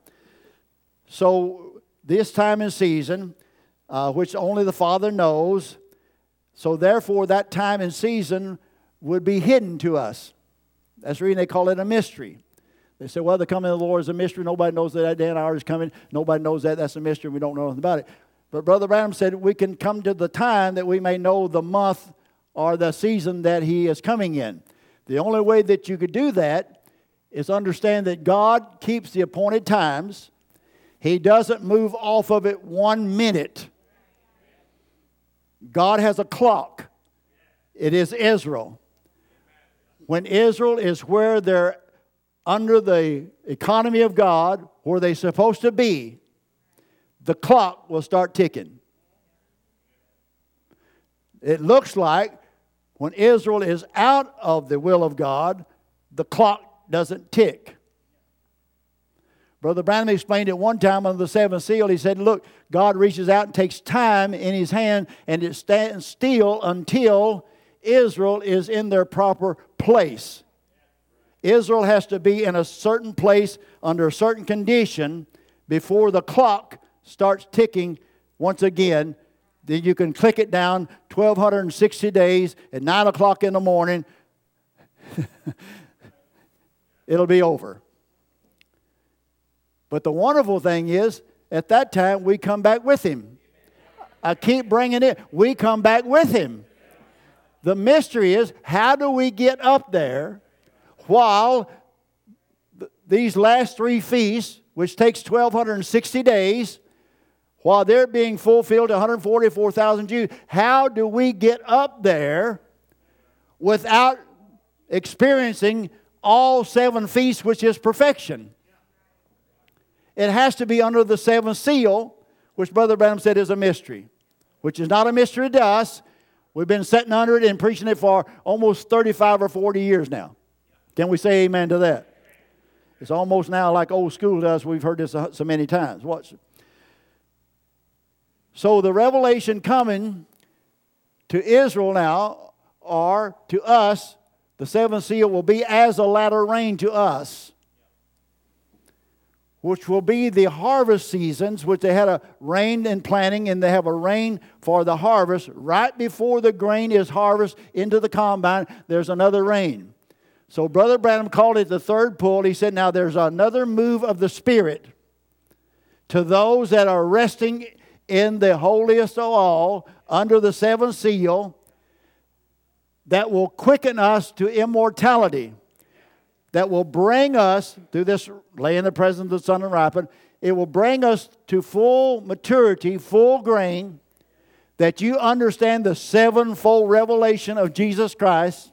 So this time and season, uh, which only the Father knows. So, therefore, that time and season would be hidden to us. That's the reason they call it a mystery. They say, well, the coming of the Lord is a mystery. Nobody knows that that day and hour is coming. Nobody knows that. That's a mystery. We don't know anything about it. But Brother Branham said we can come to the time that we may know the month or the season that he is coming in. The only way that you could do that is understand that God keeps the appointed times he doesn't move off of it one minute. God has a clock. It is Israel. When Israel is where they're under the economy of God, where they're supposed to be, the clock will start ticking. It looks like when Israel is out of the will of God, the clock doesn't tick. Brother Branham explained it one time under the seventh seal. He said, Look, God reaches out and takes time in his hand, and it stands still until Israel is in their proper place. Israel has to be in a certain place under a certain condition before the clock starts ticking once again. Then you can click it down 1,260 days at 9 o'clock in the morning. It'll be over. But the wonderful thing is, at that time, we come back with him. I keep bringing it. We come back with him. The mystery is how do we get up there while th- these last three feasts, which takes 1,260 days, while they're being fulfilled 144,000 Jews, how do we get up there without experiencing all seven feasts, which is perfection? It has to be under the seventh seal, which Brother Branham said is a mystery, which is not a mystery to us. We've been sitting under it and preaching it for almost 35 or 40 years now. Can we say amen to that? It's almost now like old school to us. We've heard this so many times. Watch. So the revelation coming to Israel now, or to us, the seventh seal will be as a latter rain to us which will be the harvest seasons, which they had a rain in planting, and they have a rain for the harvest. Right before the grain is harvested into the combine, there's another rain. So Brother Branham called it the third pull. He said, Now there's another move of the Spirit to those that are resting in the holiest of all under the seventh seal that will quicken us to immortality that will bring us through this lay in the presence of the sun and ripen. It will bring us to full maturity, full grain, that you understand the sevenfold revelation of Jesus Christ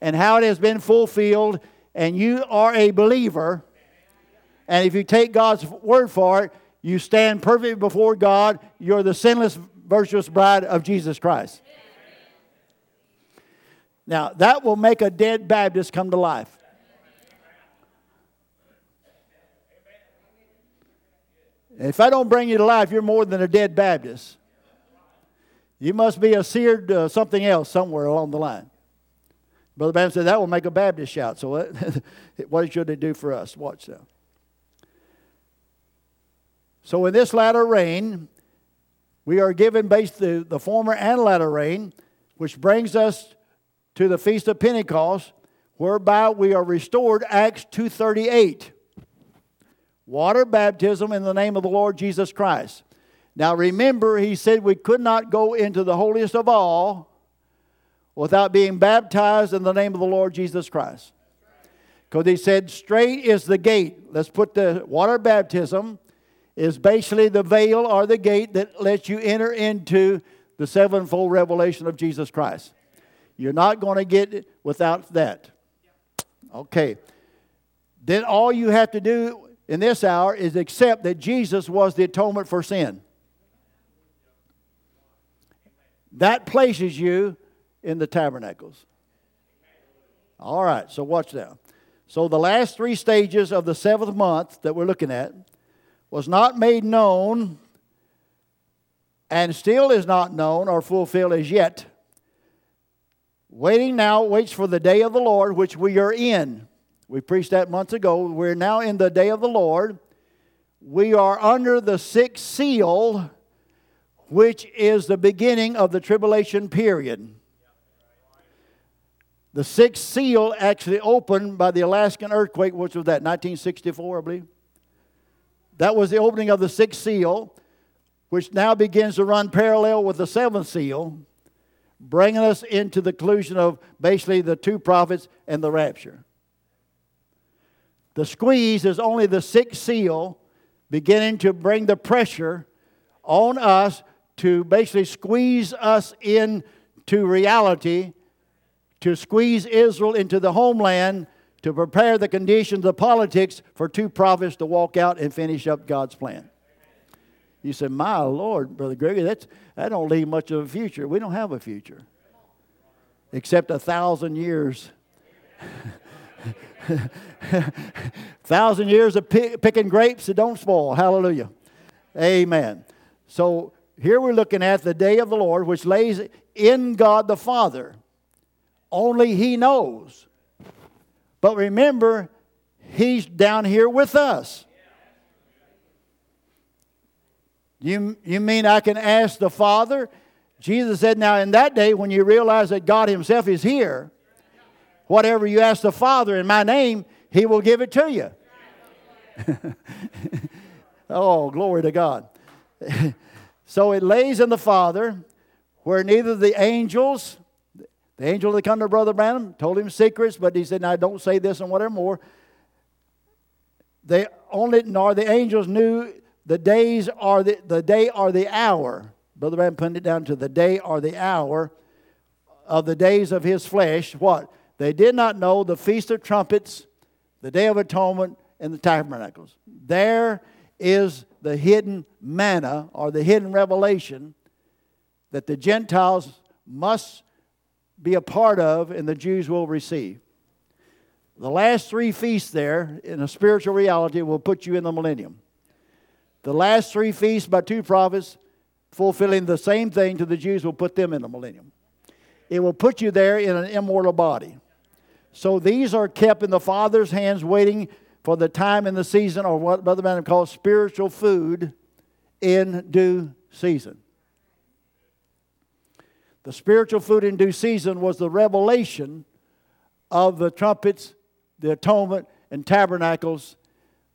and how it has been fulfilled, and you are a believer. And if you take God's word for it, you stand perfect before God. You're the sinless, virtuous bride of Jesus Christ. Now, that will make a dead Baptist come to life. If I don't bring you to life, you're more than a dead Baptist. You must be a seared uh, something else somewhere along the line. Brother Branham said that will make a Baptist shout. So, what, what should they do for us? Watch that. So, in this latter rain, we are given both the, the former and latter rain, which brings us to the Feast of Pentecost, whereby we are restored, Acts 2.38 water baptism in the name of the Lord Jesus Christ. Now remember, he said we could not go into the holiest of all without being baptized in the name of the Lord Jesus Christ. Because he said, straight is the gate. Let's put the water baptism is basically the veil or the gate that lets you enter into the sevenfold revelation of Jesus Christ. You're not going to get it without that. Okay. Then all you have to do in this hour is accept that Jesus was the atonement for sin. That places you in the tabernacles. All right, so watch now. So the last three stages of the seventh month that we're looking at was not made known and still is not known or fulfilled as yet. Waiting now waits for the day of the Lord, which we are in. We preached that months ago. We're now in the day of the Lord. We are under the sixth seal, which is the beginning of the tribulation period. The sixth seal actually opened by the Alaskan earthquake, which was that, 1964, I believe. That was the opening of the sixth seal, which now begins to run parallel with the seventh seal, bringing us into the conclusion of basically the two prophets and the rapture. The squeeze is only the sixth seal beginning to bring the pressure on us to basically squeeze us into reality to squeeze Israel into the homeland to prepare the conditions of politics for two prophets to walk out and finish up God's plan. You said, My Lord, Brother Grigory, that's, that don't leave much of a future. We don't have a future except a thousand years. thousand years of pick, picking grapes that don't spoil. Hallelujah. Amen. So here we're looking at the day of the Lord, which lays in God the Father. Only He knows. But remember, He's down here with us. You, you mean I can ask the Father? Jesus said, Now, in that day, when you realize that God Himself is here, whatever you ask the Father in my name, He will give it to you. oh, glory to God. so it lays in the Father where neither the angels the angel that come to Brother Branham told him secrets, but he said, Now don't say this and whatever more. They only nor the angels knew the days are the, the day or the hour. Brother Branham put it down to the day or the hour of the days of his flesh. What? They did not know the Feast of Trumpets, the Day of Atonement, and the Tabernacles. There is the hidden manna or the hidden revelation that the Gentiles must be a part of and the Jews will receive. The last three feasts there, in a spiritual reality, will put you in the millennium. The last three feasts by two prophets, fulfilling the same thing to the Jews, will put them in the millennium. It will put you there in an immortal body. So these are kept in the Father's hands, waiting for the time and the season, or what Brother Branham calls spiritual food in due season. The spiritual food in due season was the revelation of the trumpets, the atonement, and tabernacles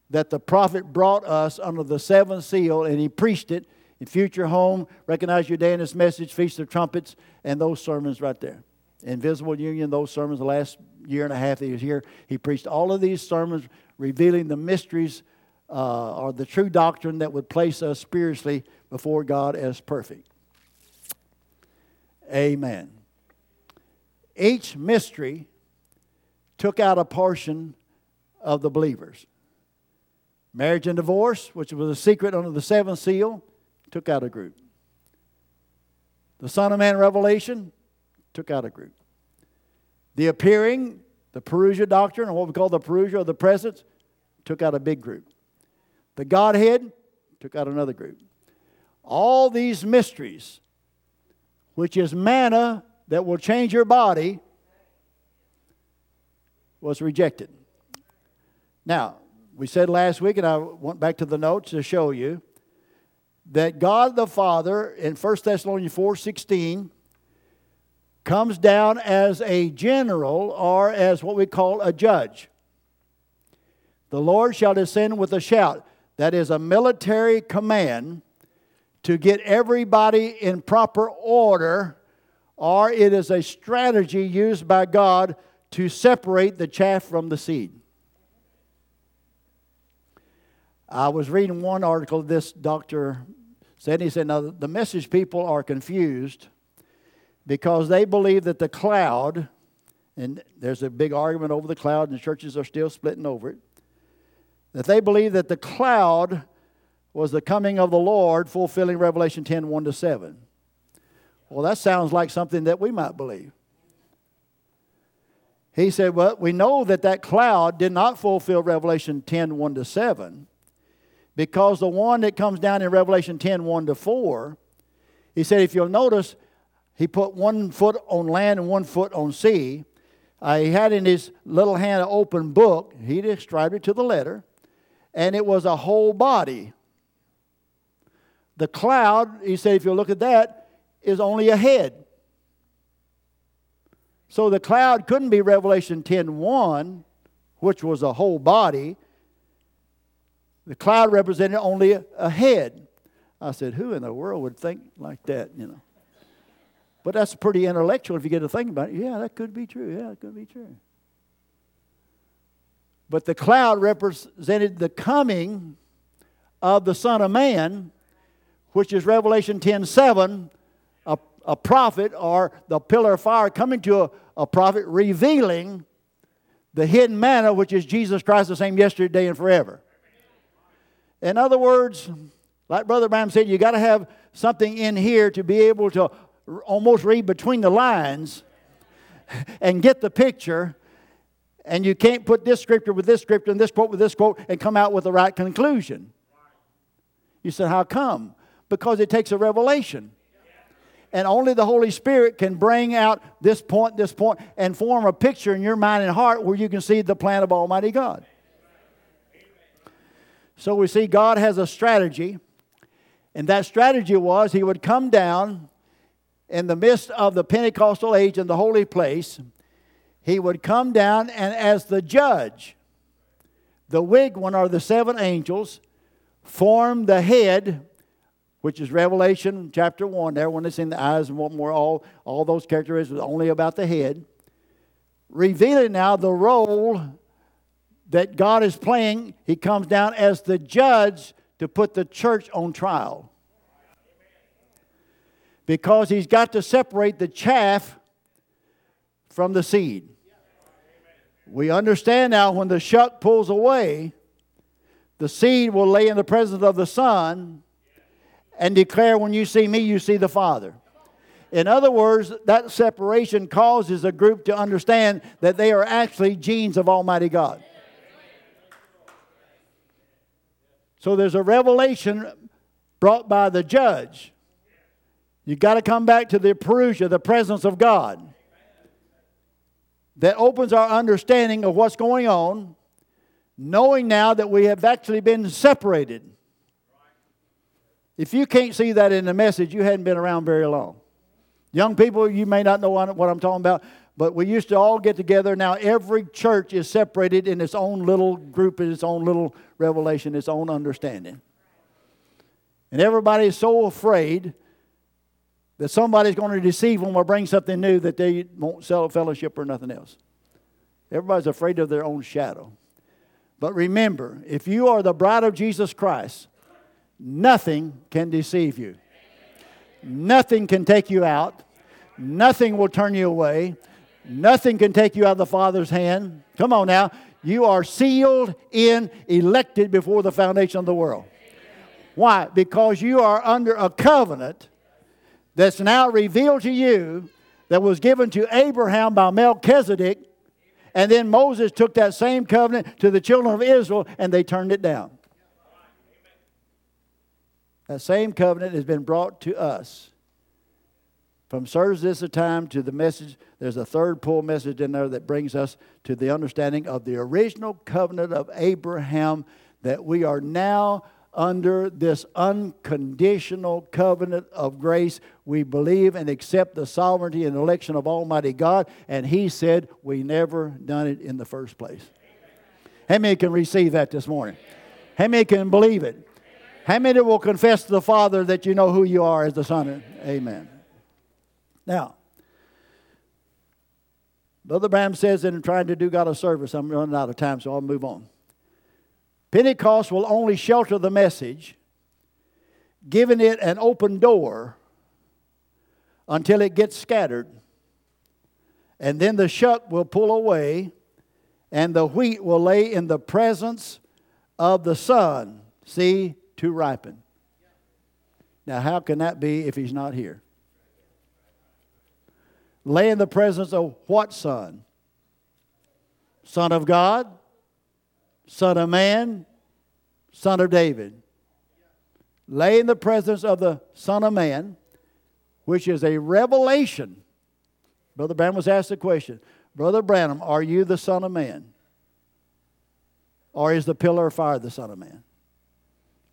that the prophet brought us under the seventh seal, and he preached it in Future Home, Recognize Your Day in His Message, Feast of Trumpets, and those sermons right there. Invisible Union, those sermons, the last year and a half he was here, he preached all of these sermons revealing the mysteries uh, or the true doctrine that would place us spiritually before God as perfect. Amen. Each mystery took out a portion of the believers. Marriage and divorce, which was a secret under the seventh seal, took out a group. The Son of Man revelation took out a group. The appearing, the Parousia doctrine, or what we call the Parousia of the presence, took out a big group. The Godhead took out another group. All these mysteries which is manna that will change your body, was rejected. Now, we said last week, and I went back to the notes to show you that God the Father in 1 Thessalonians 4:16 comes down as a general or as what we call a judge. The Lord shall descend with a shout. That is a military command to get everybody in proper order, or it is a strategy used by God to separate the chaff from the seed. I was reading one article, this doctor said, he said, now the message people are confused because they believe that the cloud, and there's a big argument over the cloud, and churches are still splitting over it, that they believe that the cloud was the coming of the Lord, fulfilling Revelation 10 1 to 7. Well, that sounds like something that we might believe. He said, Well, we know that that cloud did not fulfill Revelation 10 1 to 7 because the one that comes down in Revelation 10 1 to 4, he said, if you'll notice, he put one foot on land and one foot on sea. Uh, he had in his little hand an open book. He described it to the letter, and it was a whole body. The cloud, he said, if you look at that, is only a head. So the cloud couldn't be Revelation 10 1, which was a whole body. The cloud represented only a head. I said, Who in the world would think like that, you know? But that's pretty intellectual if you get to think about it. Yeah, that could be true. Yeah, it could be true. But the cloud represented the coming of the Son of Man, which is Revelation 10 7, a, a prophet or the pillar of fire coming to a, a prophet, revealing the hidden manna, which is Jesus Christ, the same yesterday and forever. In other words, like Brother Branham said, you got to have something in here to be able to almost read between the lines and get the picture. And you can't put this scripture with this scripture and this quote with this quote and come out with the right conclusion. You said, How come? Because it takes a revelation. And only the Holy Spirit can bring out this point, this point, and form a picture in your mind and heart where you can see the plan of Almighty God. So we see God has a strategy, and that strategy was He would come down in the midst of the Pentecostal age in the holy place. He would come down, and as the judge, the wig one or the seven angels form the head, which is Revelation chapter 1, there when it's in the eyes and what more, all, all those characteristics only about the head. Revealing now the role that God is playing, he comes down as the judge to put the church on trial. Because he's got to separate the chaff from the seed. We understand now when the shuck pulls away, the seed will lay in the presence of the Son and declare, When you see me, you see the Father. In other words, that separation causes a group to understand that they are actually genes of Almighty God. So there's a revelation brought by the judge. You've got to come back to the parousia, the presence of God, that opens our understanding of what's going on, knowing now that we have actually been separated. If you can't see that in the message, you hadn't been around very long. Young people, you may not know what I'm talking about, but we used to all get together. Now every church is separated in its own little group, in its own little revelation, its own understanding. And everybody is so afraid that somebody's going to deceive them or bring something new that they won't sell a fellowship or nothing else. Everybody's afraid of their own shadow. But remember, if you are the bride of Jesus Christ, nothing can deceive you. Nothing can take you out. Nothing will turn you away. Nothing can take you out of the Father's hand. Come on now. You are sealed in, elected before the foundation of the world. Why? Because you are under a covenant that's now revealed to you that was given to Abraham by Melchizedek. And then Moses took that same covenant to the children of Israel and they turned it down. That same covenant has been brought to us. From service this time to the message, there's a third pull message in there that brings us to the understanding of the original covenant of Abraham that we are now under this unconditional covenant of grace. We believe and accept the sovereignty and election of Almighty God, and He said we never done it in the first place. How many can receive that this morning? How many can believe it? How many will confess to the Father that you know who you are as the Son? Amen. Now, Brother Branham says that in trying to do God a service, I'm running out of time, so I'll move on. Pentecost will only shelter the message, giving it an open door until it gets scattered. And then the shuck will pull away, and the wheat will lay in the presence of the sun, see, to ripen. Now, how can that be if he's not here? Lay in the presence of what son? Son of God? Son of man? Son of David? Lay in the presence of the Son of Man, which is a revelation. Brother Branham was asked the question Brother Branham, are you the Son of Man? Or is the pillar of fire the Son of Man?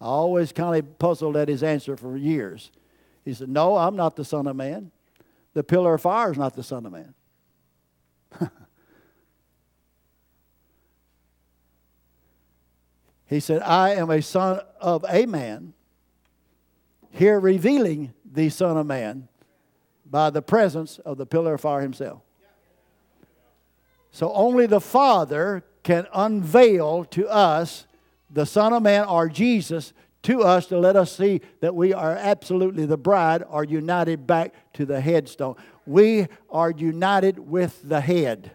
I always kind of puzzled at his answer for years. He said, No, I'm not the Son of Man. The pillar of fire is not the Son of Man. he said, I am a son of a man, here revealing the Son of Man by the presence of the pillar of fire himself. So only the Father can unveil to us the Son of Man or Jesus to us to let us see that we are absolutely the bride are united back to the headstone. We are united with the head.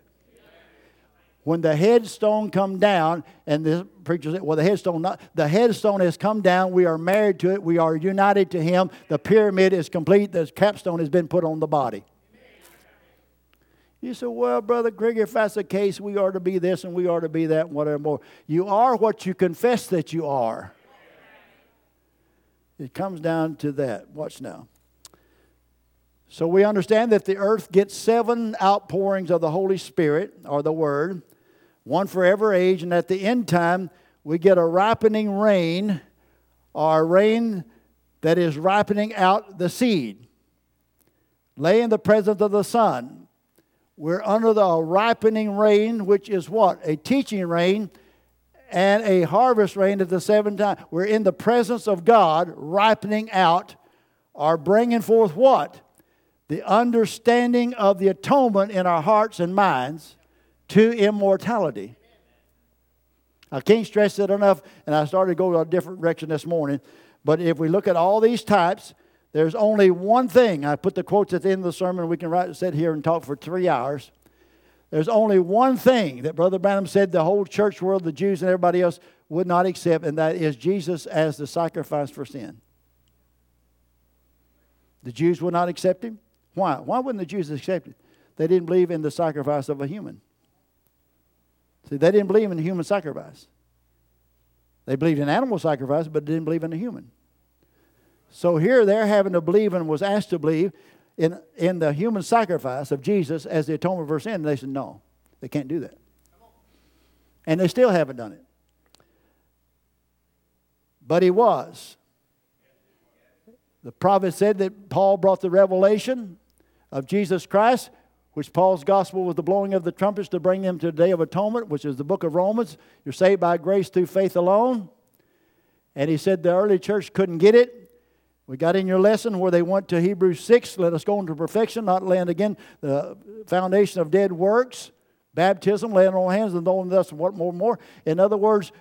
When the headstone come down, and the preacher said, "Well, the headstone, not, the headstone has come down. We are married to it. We are united to Him. The pyramid is complete. The capstone has been put on the body." You say, well, Brother Greg, if that's the case, we are to be this and we are to be that and whatever more. You are what you confess that you are. It comes down to that. Watch now. So we understand that the earth gets seven outpourings of the Holy Spirit, or the Word, one for every age, and at the end time, we get a ripening rain, or rain that is ripening out the seed. Lay in the presence of the sun. We're under the ripening rain, which is what? A teaching rain and a harvest rain at the same time. We're in the presence of God, ripening out or bringing forth what? The understanding of the atonement in our hearts and minds to immortality. I can't stress it enough, and I started to go a different direction this morning. But if we look at all these types, there's only one thing. I put the quotes at the end of the sermon. We can write, sit here and talk for three hours. There's only one thing that Brother Branham said the whole church world, the Jews and everybody else, would not accept, and that is Jesus as the sacrifice for sin. The Jews would not accept him. Why? Why wouldn't the Jews accept him? They didn't believe in the sacrifice of a human. See, they didn't believe in human sacrifice. They believed in animal sacrifice, but didn't believe in the human. So here they're having to believe and was asked to believe in, in the human sacrifice of Jesus as the atonement for sin. And they said, no, they can't do that. And they still haven't done it. But he was. The prophet said that Paul brought the revelation of Jesus Christ, which Paul's gospel was the blowing of the trumpets to bring them to the day of atonement, which is the book of Romans. You're saved by grace through faith alone. And he said the early church couldn't get it. We got in your lesson where they went to Hebrews 6, let us go into perfection, not laying again the foundation of dead works, baptism, laying on hands, and knowing thus what more and more. In other words,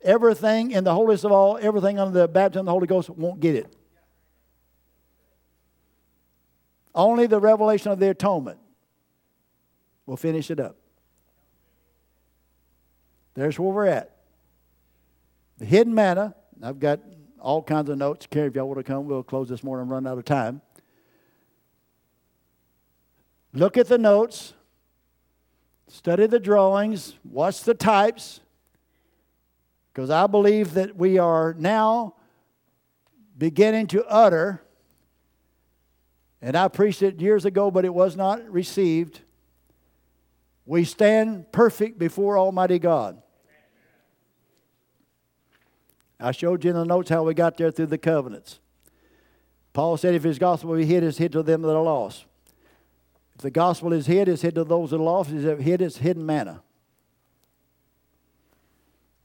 everything in the holiest of all, everything under the baptism of the Holy Ghost won't get it. Only the revelation of the atonement will finish it up. There's where we're at. The hidden manna, I've got all kinds of notes. Carrie, if y'all want to come, we'll close this morning and run out of time. Look at the notes, study the drawings, watch the types, because I believe that we are now beginning to utter, and I preached it years ago, but it was not received. We stand perfect before Almighty God. I showed you in the notes how we got there through the covenants. Paul said, if his gospel be hid, it's hid to them that are lost. If the gospel is hid, it's hid to those that are lost. If it's hid, it's hidden manna.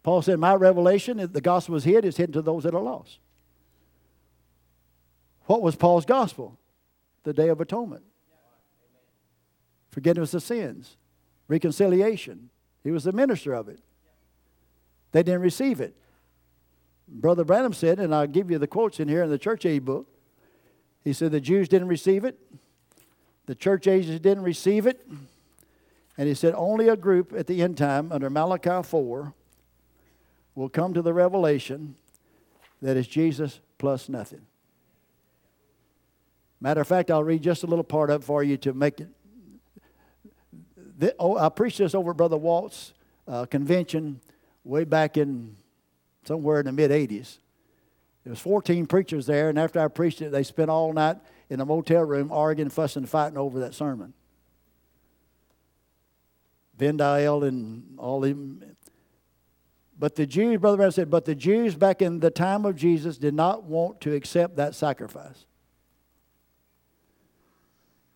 Paul said, My revelation, if the gospel is hid, it's hidden to those that are lost. What was Paul's gospel? The Day of Atonement. Forgiveness of sins, reconciliation. He was the minister of it. They didn't receive it. Brother Branham said, and I'll give you the quotes in here in the church age book. He said the Jews didn't receive it, the church ages didn't receive it, and he said only a group at the end time under Malachi 4 will come to the revelation that is Jesus plus nothing. Matter of fact, I'll read just a little part it for you to make it. Oh, I preached this over at Brother Walt's uh, convention way back in somewhere in the mid 80s. There was 14 preachers there, and after I preached it, they spent all night in a motel room arguing, fussing, fighting over that sermon. Vendile and all them. But the Jews, Brother Branham said, but the Jews back in the time of Jesus did not want to accept that sacrifice.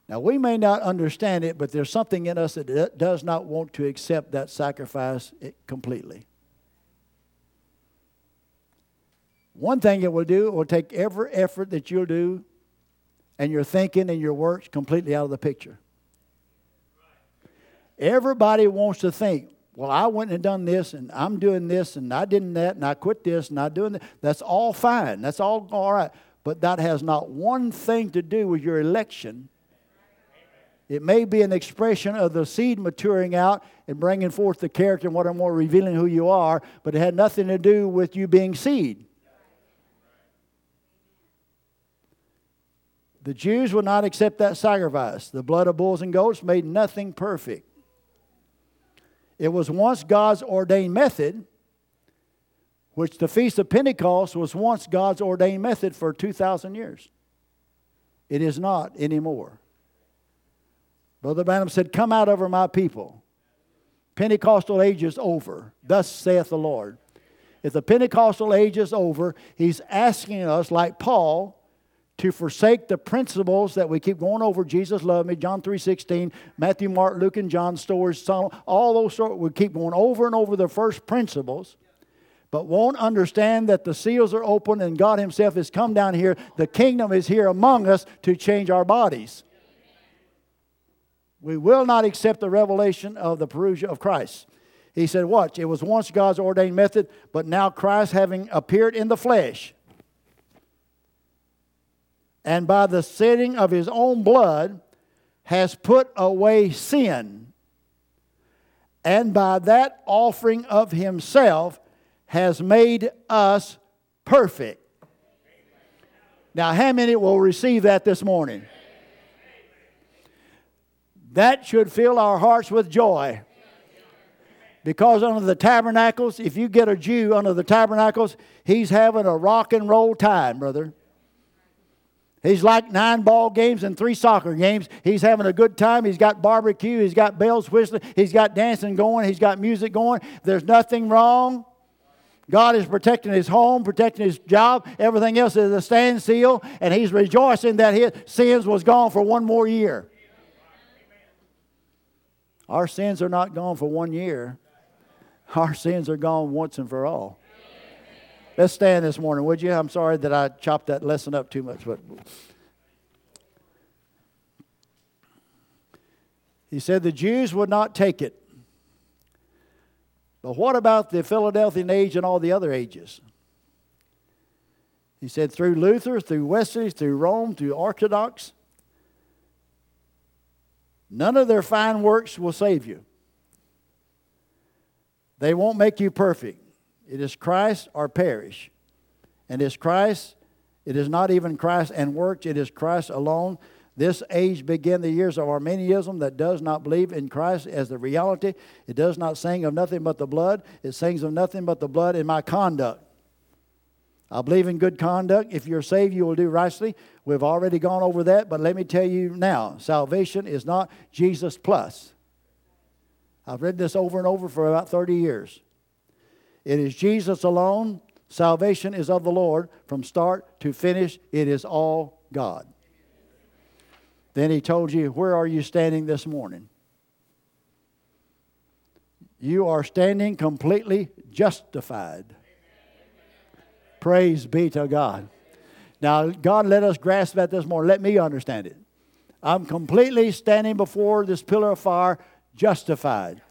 Now, we may not understand it, but there's something in us that does not want to accept that sacrifice completely. One thing it will do, it will take every effort that you'll do and your thinking and your works completely out of the picture. Everybody wants to think, well, I went and done this, and I'm doing this, and I didn't that, and I quit this, and I'm doing that. That's all fine. That's all all right. But that has not one thing to do with your election it may be an expression of the seed maturing out and bringing forth the character and what are more revealing who you are, but it had nothing to do with you being seed. The Jews would not accept that sacrifice. The blood of bulls and goats made nothing perfect. It was once God's ordained method, which the Feast of Pentecost was once God's ordained method for 2,000 years. It is not anymore. Brother Branham said, Come out over my people. Pentecostal age is over. Thus saith the Lord. If the Pentecostal age is over, he's asking us, like Paul, to forsake the principles that we keep going over. Jesus loved me, John 3.16, Matthew, Mark, Luke, and John stories, all those sort. We keep going over and over the first principles, but won't understand that the seals are open and God Himself has come down here. The kingdom is here among us to change our bodies. We will not accept the revelation of the parousia of Christ. He said, Watch, it was once God's ordained method, but now Christ, having appeared in the flesh, and by the shedding of his own blood, has put away sin, and by that offering of himself has made us perfect. Now, how many will receive that this morning? That should fill our hearts with joy. Because under the tabernacles, if you get a Jew under the tabernacles, he's having a rock and roll time, brother. He's like nine ball games and three soccer games. He's having a good time. He's got barbecue. He's got bells whistling. He's got dancing going. He's got music going. There's nothing wrong. God is protecting his home, protecting his job. Everything else is a standstill. And he's rejoicing that his sins was gone for one more year. Our sins are not gone for one year, our sins are gone once and for all. Let's stand this morning, would you? I'm sorry that I chopped that lesson up too much, but. He said the Jews would not take it. But what about the Philadelphian age and all the other ages? He said through Luther, through Wesley, through Rome, through Orthodox, None of their fine works will save you. They won't make you perfect. It is Christ or perish. And it's Christ, it is not even Christ and works, it is Christ alone. This age began the years of Arminianism that does not believe in Christ as the reality. It does not sing of nothing but the blood. It sings of nothing but the blood in my conduct. I believe in good conduct. If you're saved, you will do rightly. We've already gone over that, but let me tell you now salvation is not Jesus plus. I've read this over and over for about 30 years. It is Jesus alone. Salvation is of the Lord from start to finish. It is all God. Then he told you, Where are you standing this morning? You are standing completely justified. Praise be to God. Now, God, let us grasp that this morning. Let me understand it. I'm completely standing before this pillar of fire, justified.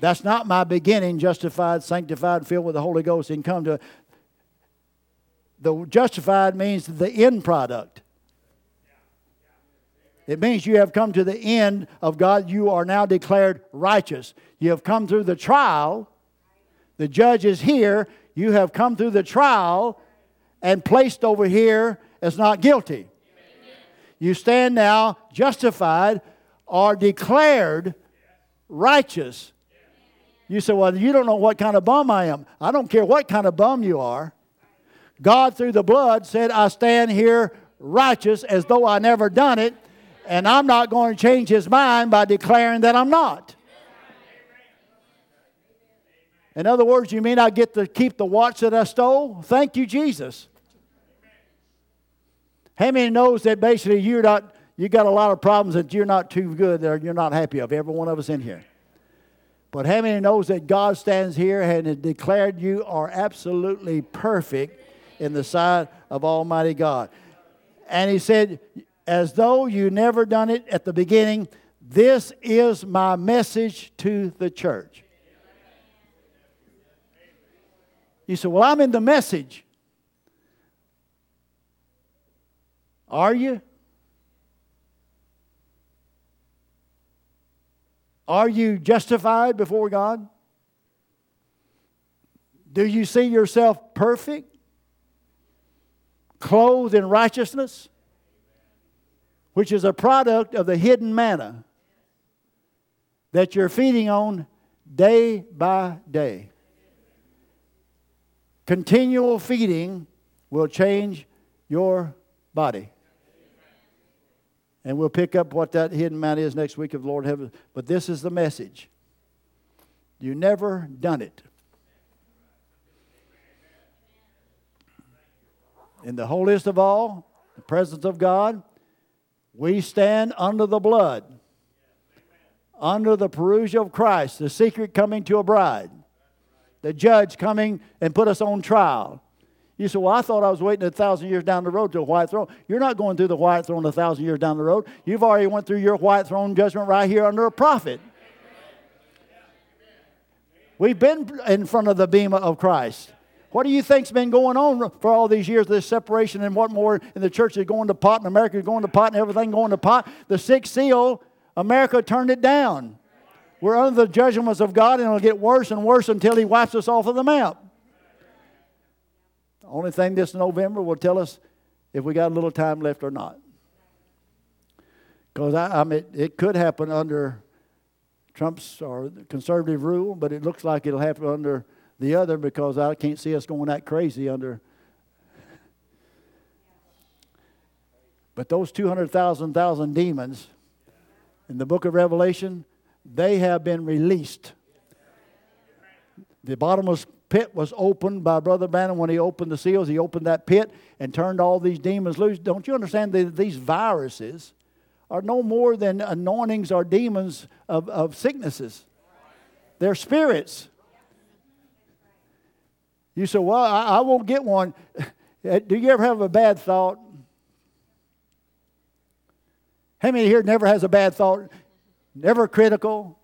That's not my beginning, justified, sanctified, filled with the Holy Ghost, and come to. The justified means the end product. It means you have come to the end of God. You are now declared righteous. You have come through the trial. The judge is here. You have come through the trial and placed over here as not guilty. You stand now justified or declared righteous. You say, Well, you don't know what kind of bum I am. I don't care what kind of bum you are. God, through the blood, said, I stand here righteous as though I never done it, and I'm not going to change his mind by declaring that I'm not. In other words, you mean I get to keep the watch that I stole? Thank you, Jesus. How many knows that basically you're not, you got a lot of problems that you're not too good or you're not happy of? Every one of us in here. But how many knows that God stands here and has declared you are absolutely perfect in the sight of Almighty God? And He said, as though you never done it at the beginning, this is my message to the church. You say, Well, I'm in the message. Are you? Are you justified before God? Do you see yourself perfect? Clothed in righteousness? Which is a product of the hidden manna that you're feeding on day by day. Continual feeding will change your body. And we'll pick up what that hidden manna is next week of Lord heaven. But this is the message. You never done it. In the holiest of all, the presence of God, we stand under the blood, under the parousia of Christ, the secret coming to a bride, the judge coming and put us on trial. You say, Well, I thought I was waiting a thousand years down the road to a white throne. You're not going through the white throne a thousand years down the road. You've already went through your white throne judgment right here under a prophet. We've been in front of the bema of Christ. What do you think's been going on for all these years, this separation and what more in the church is going to pot and America is going to pot and everything going to pot? The sixth seal, America turned it down. We're under the judgments of God and it'll get worse and worse until He wipes us off of the map. The only thing this November will tell us if we got a little time left or not. Because I, I mean, it could happen under Trump's or conservative rule, but it looks like it'll happen under the other because I can't see us going that crazy under. But those 200,000 thousand demons in the book of Revelation, they have been released. The bottomless pit was opened by Brother Branham when he opened the seals. He opened that pit and turned all these demons loose. Don't you understand that these viruses are no more than anointings or demons of, of sicknesses? They're spirits. You say, Well, I, I won't get one. Do you ever have a bad thought? How many here never has a bad thought? Never critical?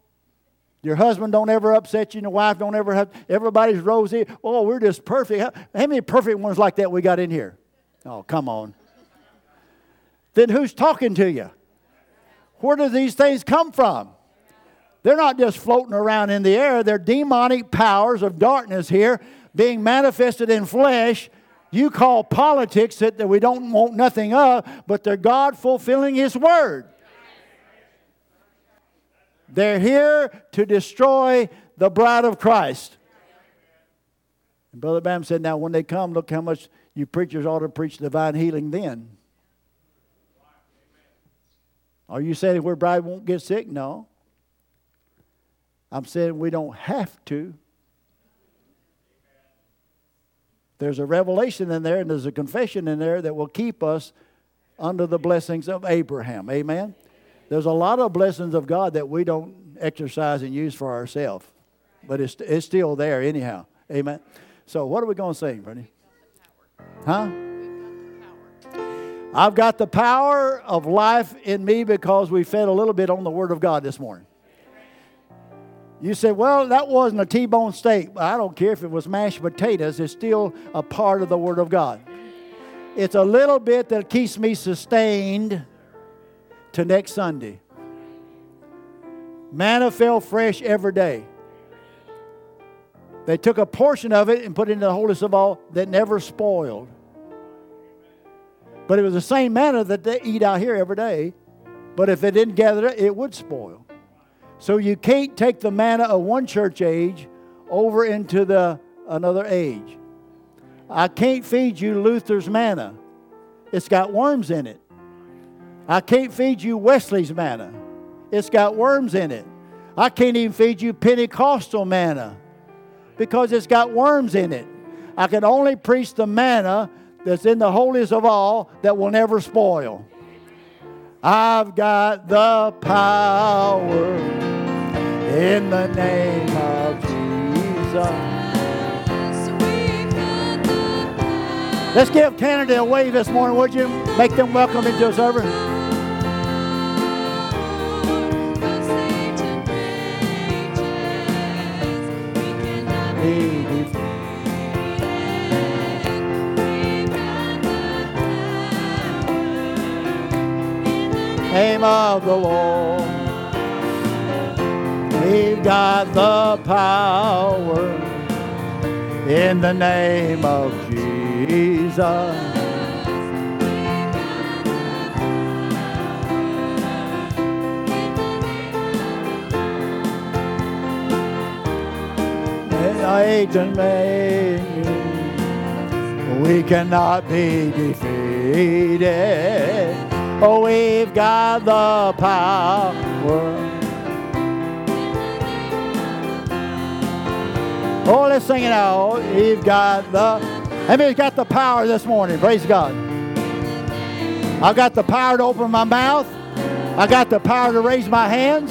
Your husband don't ever upset you, and your wife don't ever have, everybody's rosy. Oh, we're just perfect. How, how many perfect ones like that we got in here? Oh, come on. Then who's talking to you? Where do these things come from? They're not just floating around in the air, they're demonic powers of darkness here being manifested in flesh. You call politics that, that we don't want nothing of, but they're God fulfilling His word. They're here to destroy the bride of Christ. And Brother Branham said, Now, when they come, look how much you preachers ought to preach divine healing then. Are you saying where bride won't get sick? No. I'm saying we don't have to. There's a revelation in there and there's a confession in there that will keep us under the blessings of Abraham. Amen. There's a lot of blessings of God that we don't exercise and use for ourselves, but it's, it's still there anyhow. Amen. So, what are we going to sing, Bernie? Huh? I've got the power of life in me because we fed a little bit on the Word of God this morning. You say, well, that wasn't a T bone steak. I don't care if it was mashed potatoes, it's still a part of the Word of God. It's a little bit that keeps me sustained to next Sunday. Manna fell fresh every day. They took a portion of it and put it in the holiest of all that never spoiled. But it was the same manna that they eat out here every day. But if they didn't gather it, it would spoil. So you can't take the manna of one church age over into the another age. I can't feed you Luther's manna. It's got worms in it. I can't feed you Wesley's manna. It's got worms in it. I can't even feed you Pentecostal manna because it's got worms in it. I can only preach the manna that's in the holiest of all that will never spoil. I've got the power in the name of Jesus. Let's give Canada a wave this morning, would you? Make them welcome into the service. In the name of the Lord. We've got the power in the name of Jesus. Satan made we cannot be defeated. Oh, we've got the power. Oh, let's sing it out. We've got the how many's got the power this morning? Praise God. I've got the power to open my mouth. I've got the power to raise my hands.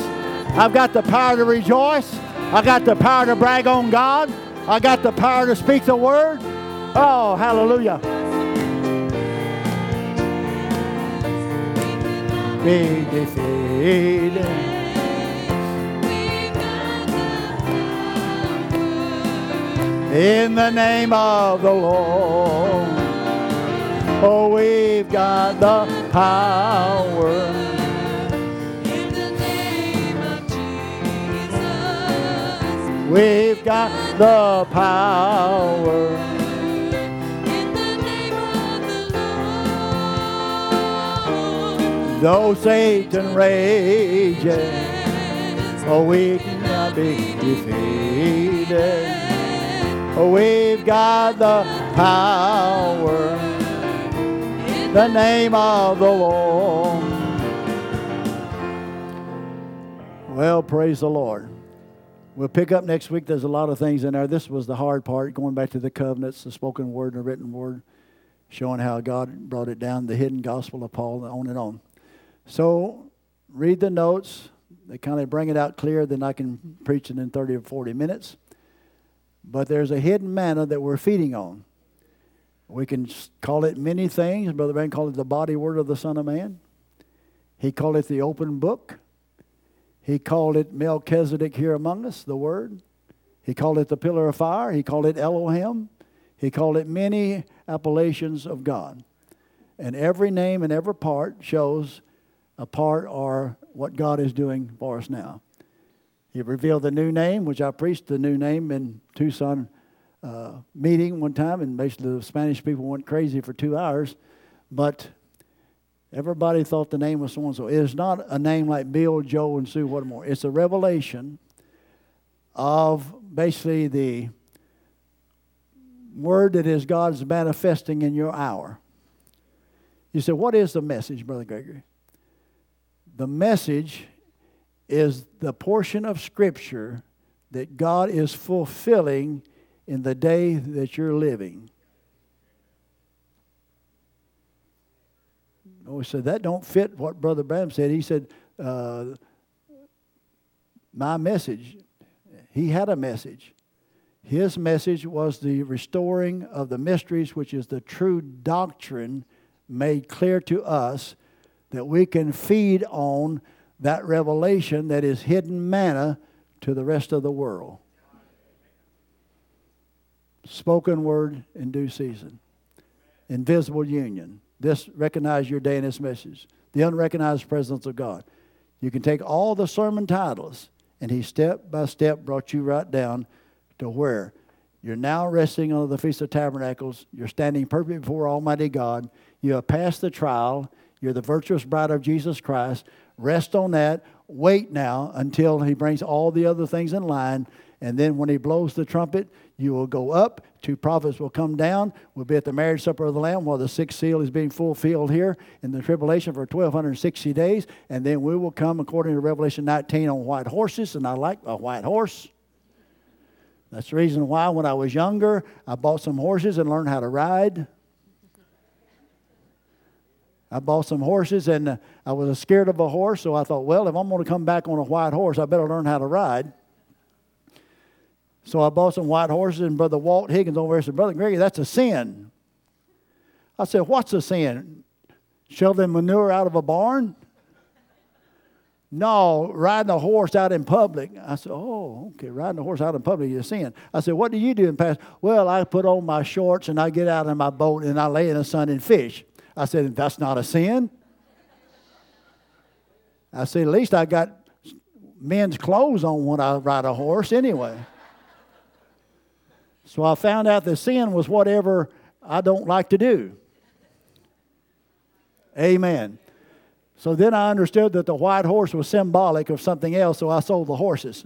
I've got the power to rejoice. I've got the power to brag on God. I got the power to speak the word. Oh, hallelujah. Be defeated. in the name of the Lord. Oh, we've got the power. We've got the power. In the name of the Lord. Though Satan rages, oh, we cannot be defeated. We've got the power in the name of the Lord. Well, praise the Lord. We'll pick up next week. There's a lot of things in there. This was the hard part, going back to the covenants, the spoken word and the written word, showing how God brought it down, the hidden gospel of Paul, and on and on. So, read the notes. They kind of bring it out clear, then I can preach it in 30 or 40 minutes. But there's a hidden manna that we're feeding on. We can call it many things. Brother Ben called it the body word of the Son of Man. He called it the open book. He called it Melchizedek here among us, the word. He called it the pillar of fire. He called it Elohim. He called it many appellations of God. And every name and every part shows a part or what God is doing for us now. He revealed the new name, which I preached the new name in Tucson uh, meeting one time, and basically the Spanish people went crazy for two hours. But everybody thought the name was so and so. It is not a name like Bill, Joe, and Sue Whatmore. It's a revelation of basically the word that is God's manifesting in your hour. You say, What is the message, Brother Grigory? The message is the portion of Scripture that God is fulfilling in the day that you're living. Oh, he said that don't fit what Brother Branham said. He said, uh, "My message." He had a message. His message was the restoring of the mysteries, which is the true doctrine made clear to us that we can feed on that revelation that is hidden manna to the rest of the world. Spoken word in due season. invisible union. This recognize your day in this message. The unrecognized presence of God. You can take all the sermon titles, and he step by step brought you right down to where you're now resting on the Feast of Tabernacles. You're standing perfect before Almighty God. You have passed the trial. You're the virtuous bride of Jesus Christ. Rest on that. Wait now until He brings all the other things in line. And then when He blows the trumpet, you will go up. Two prophets will come down. We'll be at the marriage supper of the Lamb while the sixth seal is being fulfilled here in the tribulation for 1,260 days. And then we will come, according to Revelation 19, on white horses. And I like a white horse. That's the reason why, when I was younger, I bought some horses and learned how to ride. I bought some horses and uh, I was scared of a horse, so I thought, well, if I'm going to come back on a white horse, I better learn how to ride. So I bought some white horses, and Brother Walt Higgins over there said, Brother Grigory, that's a sin. I said, What's a sin? Shoveling manure out of a barn? No, riding a horse out in public. I said, Oh, okay, riding a horse out in public is a sin. I said, What do you do in past? Well, I put on my shorts and I get out in my boat and I lay in the sun and fish. I said, That's not a sin. I said, At least I got men's clothes on when I ride a horse anyway. So I found out that sin was whatever I don't like to do. Amen. So then I understood that the white horse was symbolic of something else, so I sold the horses.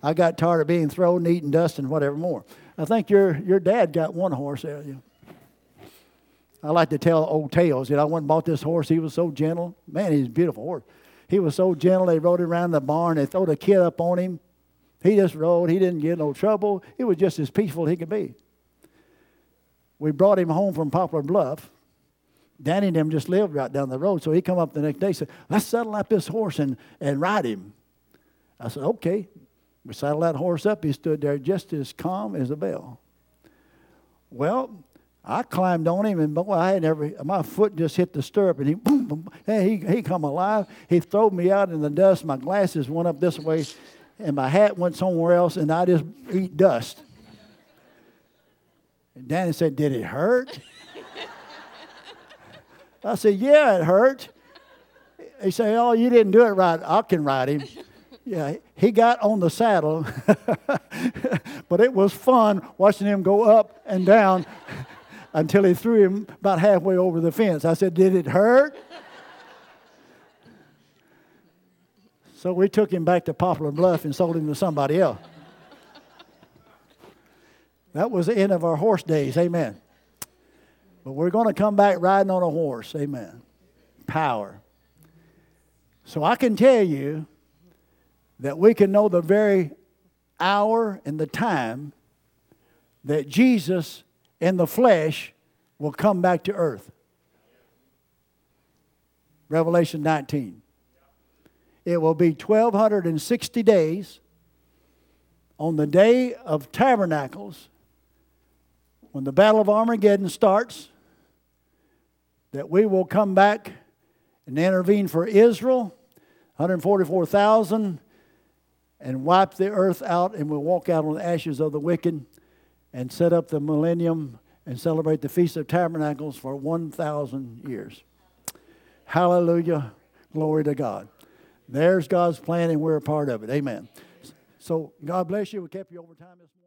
I got tired of being thrown, eating dust, and whatever more. I think your, your dad got one horse there. You. I like to tell old tales. You know, I went and bought this horse. He was so gentle. Man, he's a beautiful horse. He was so gentle. They rode him around the barn. They threw a kid up on him. He just rode. He didn't get no trouble. It was just as peaceful as he could be. We brought him home from Poplar Bluff. Danny and them just lived right down the road. So he come up the next day and said, let's saddle up this horse and, and ride him. I said, okay. We saddled that horse up. He stood there just as calm as a bell. Well, I climbed on him, and boy, I had never, my foot just hit the stirrup, and he, boom, boom, he, he come alive. He threw me out in the dust. My glasses went up this way, and my hat went somewhere else, and I just eat dust. And Danny said, did it hurt? I said, Yeah, it hurt. He said, Oh, you didn't do it right. I can ride him. Yeah, he got on the saddle, but it was fun watching him go up and down until he threw him about halfway over the fence. I said, Did it hurt? So we took him back to Poplar Bluff and sold him to somebody else. That was the end of our horse days. Amen. But we're going to come back riding on a horse. Amen. Power. So I can tell you that we can know the very hour and the time that Jesus in the flesh will come back to earth. Revelation 19. It will be 1260 days on the day of tabernacles when the battle of Armageddon starts that we will come back and intervene for Israel, 144,000, and wipe the earth out, and we'll walk out on the ashes of the wicked and set up the millennium and celebrate the Feast of Tabernacles for 1,000 years. Hallelujah. Glory to God. There's God's plan, and we're a part of it. Amen. So, God bless you. We kept you over time this morning.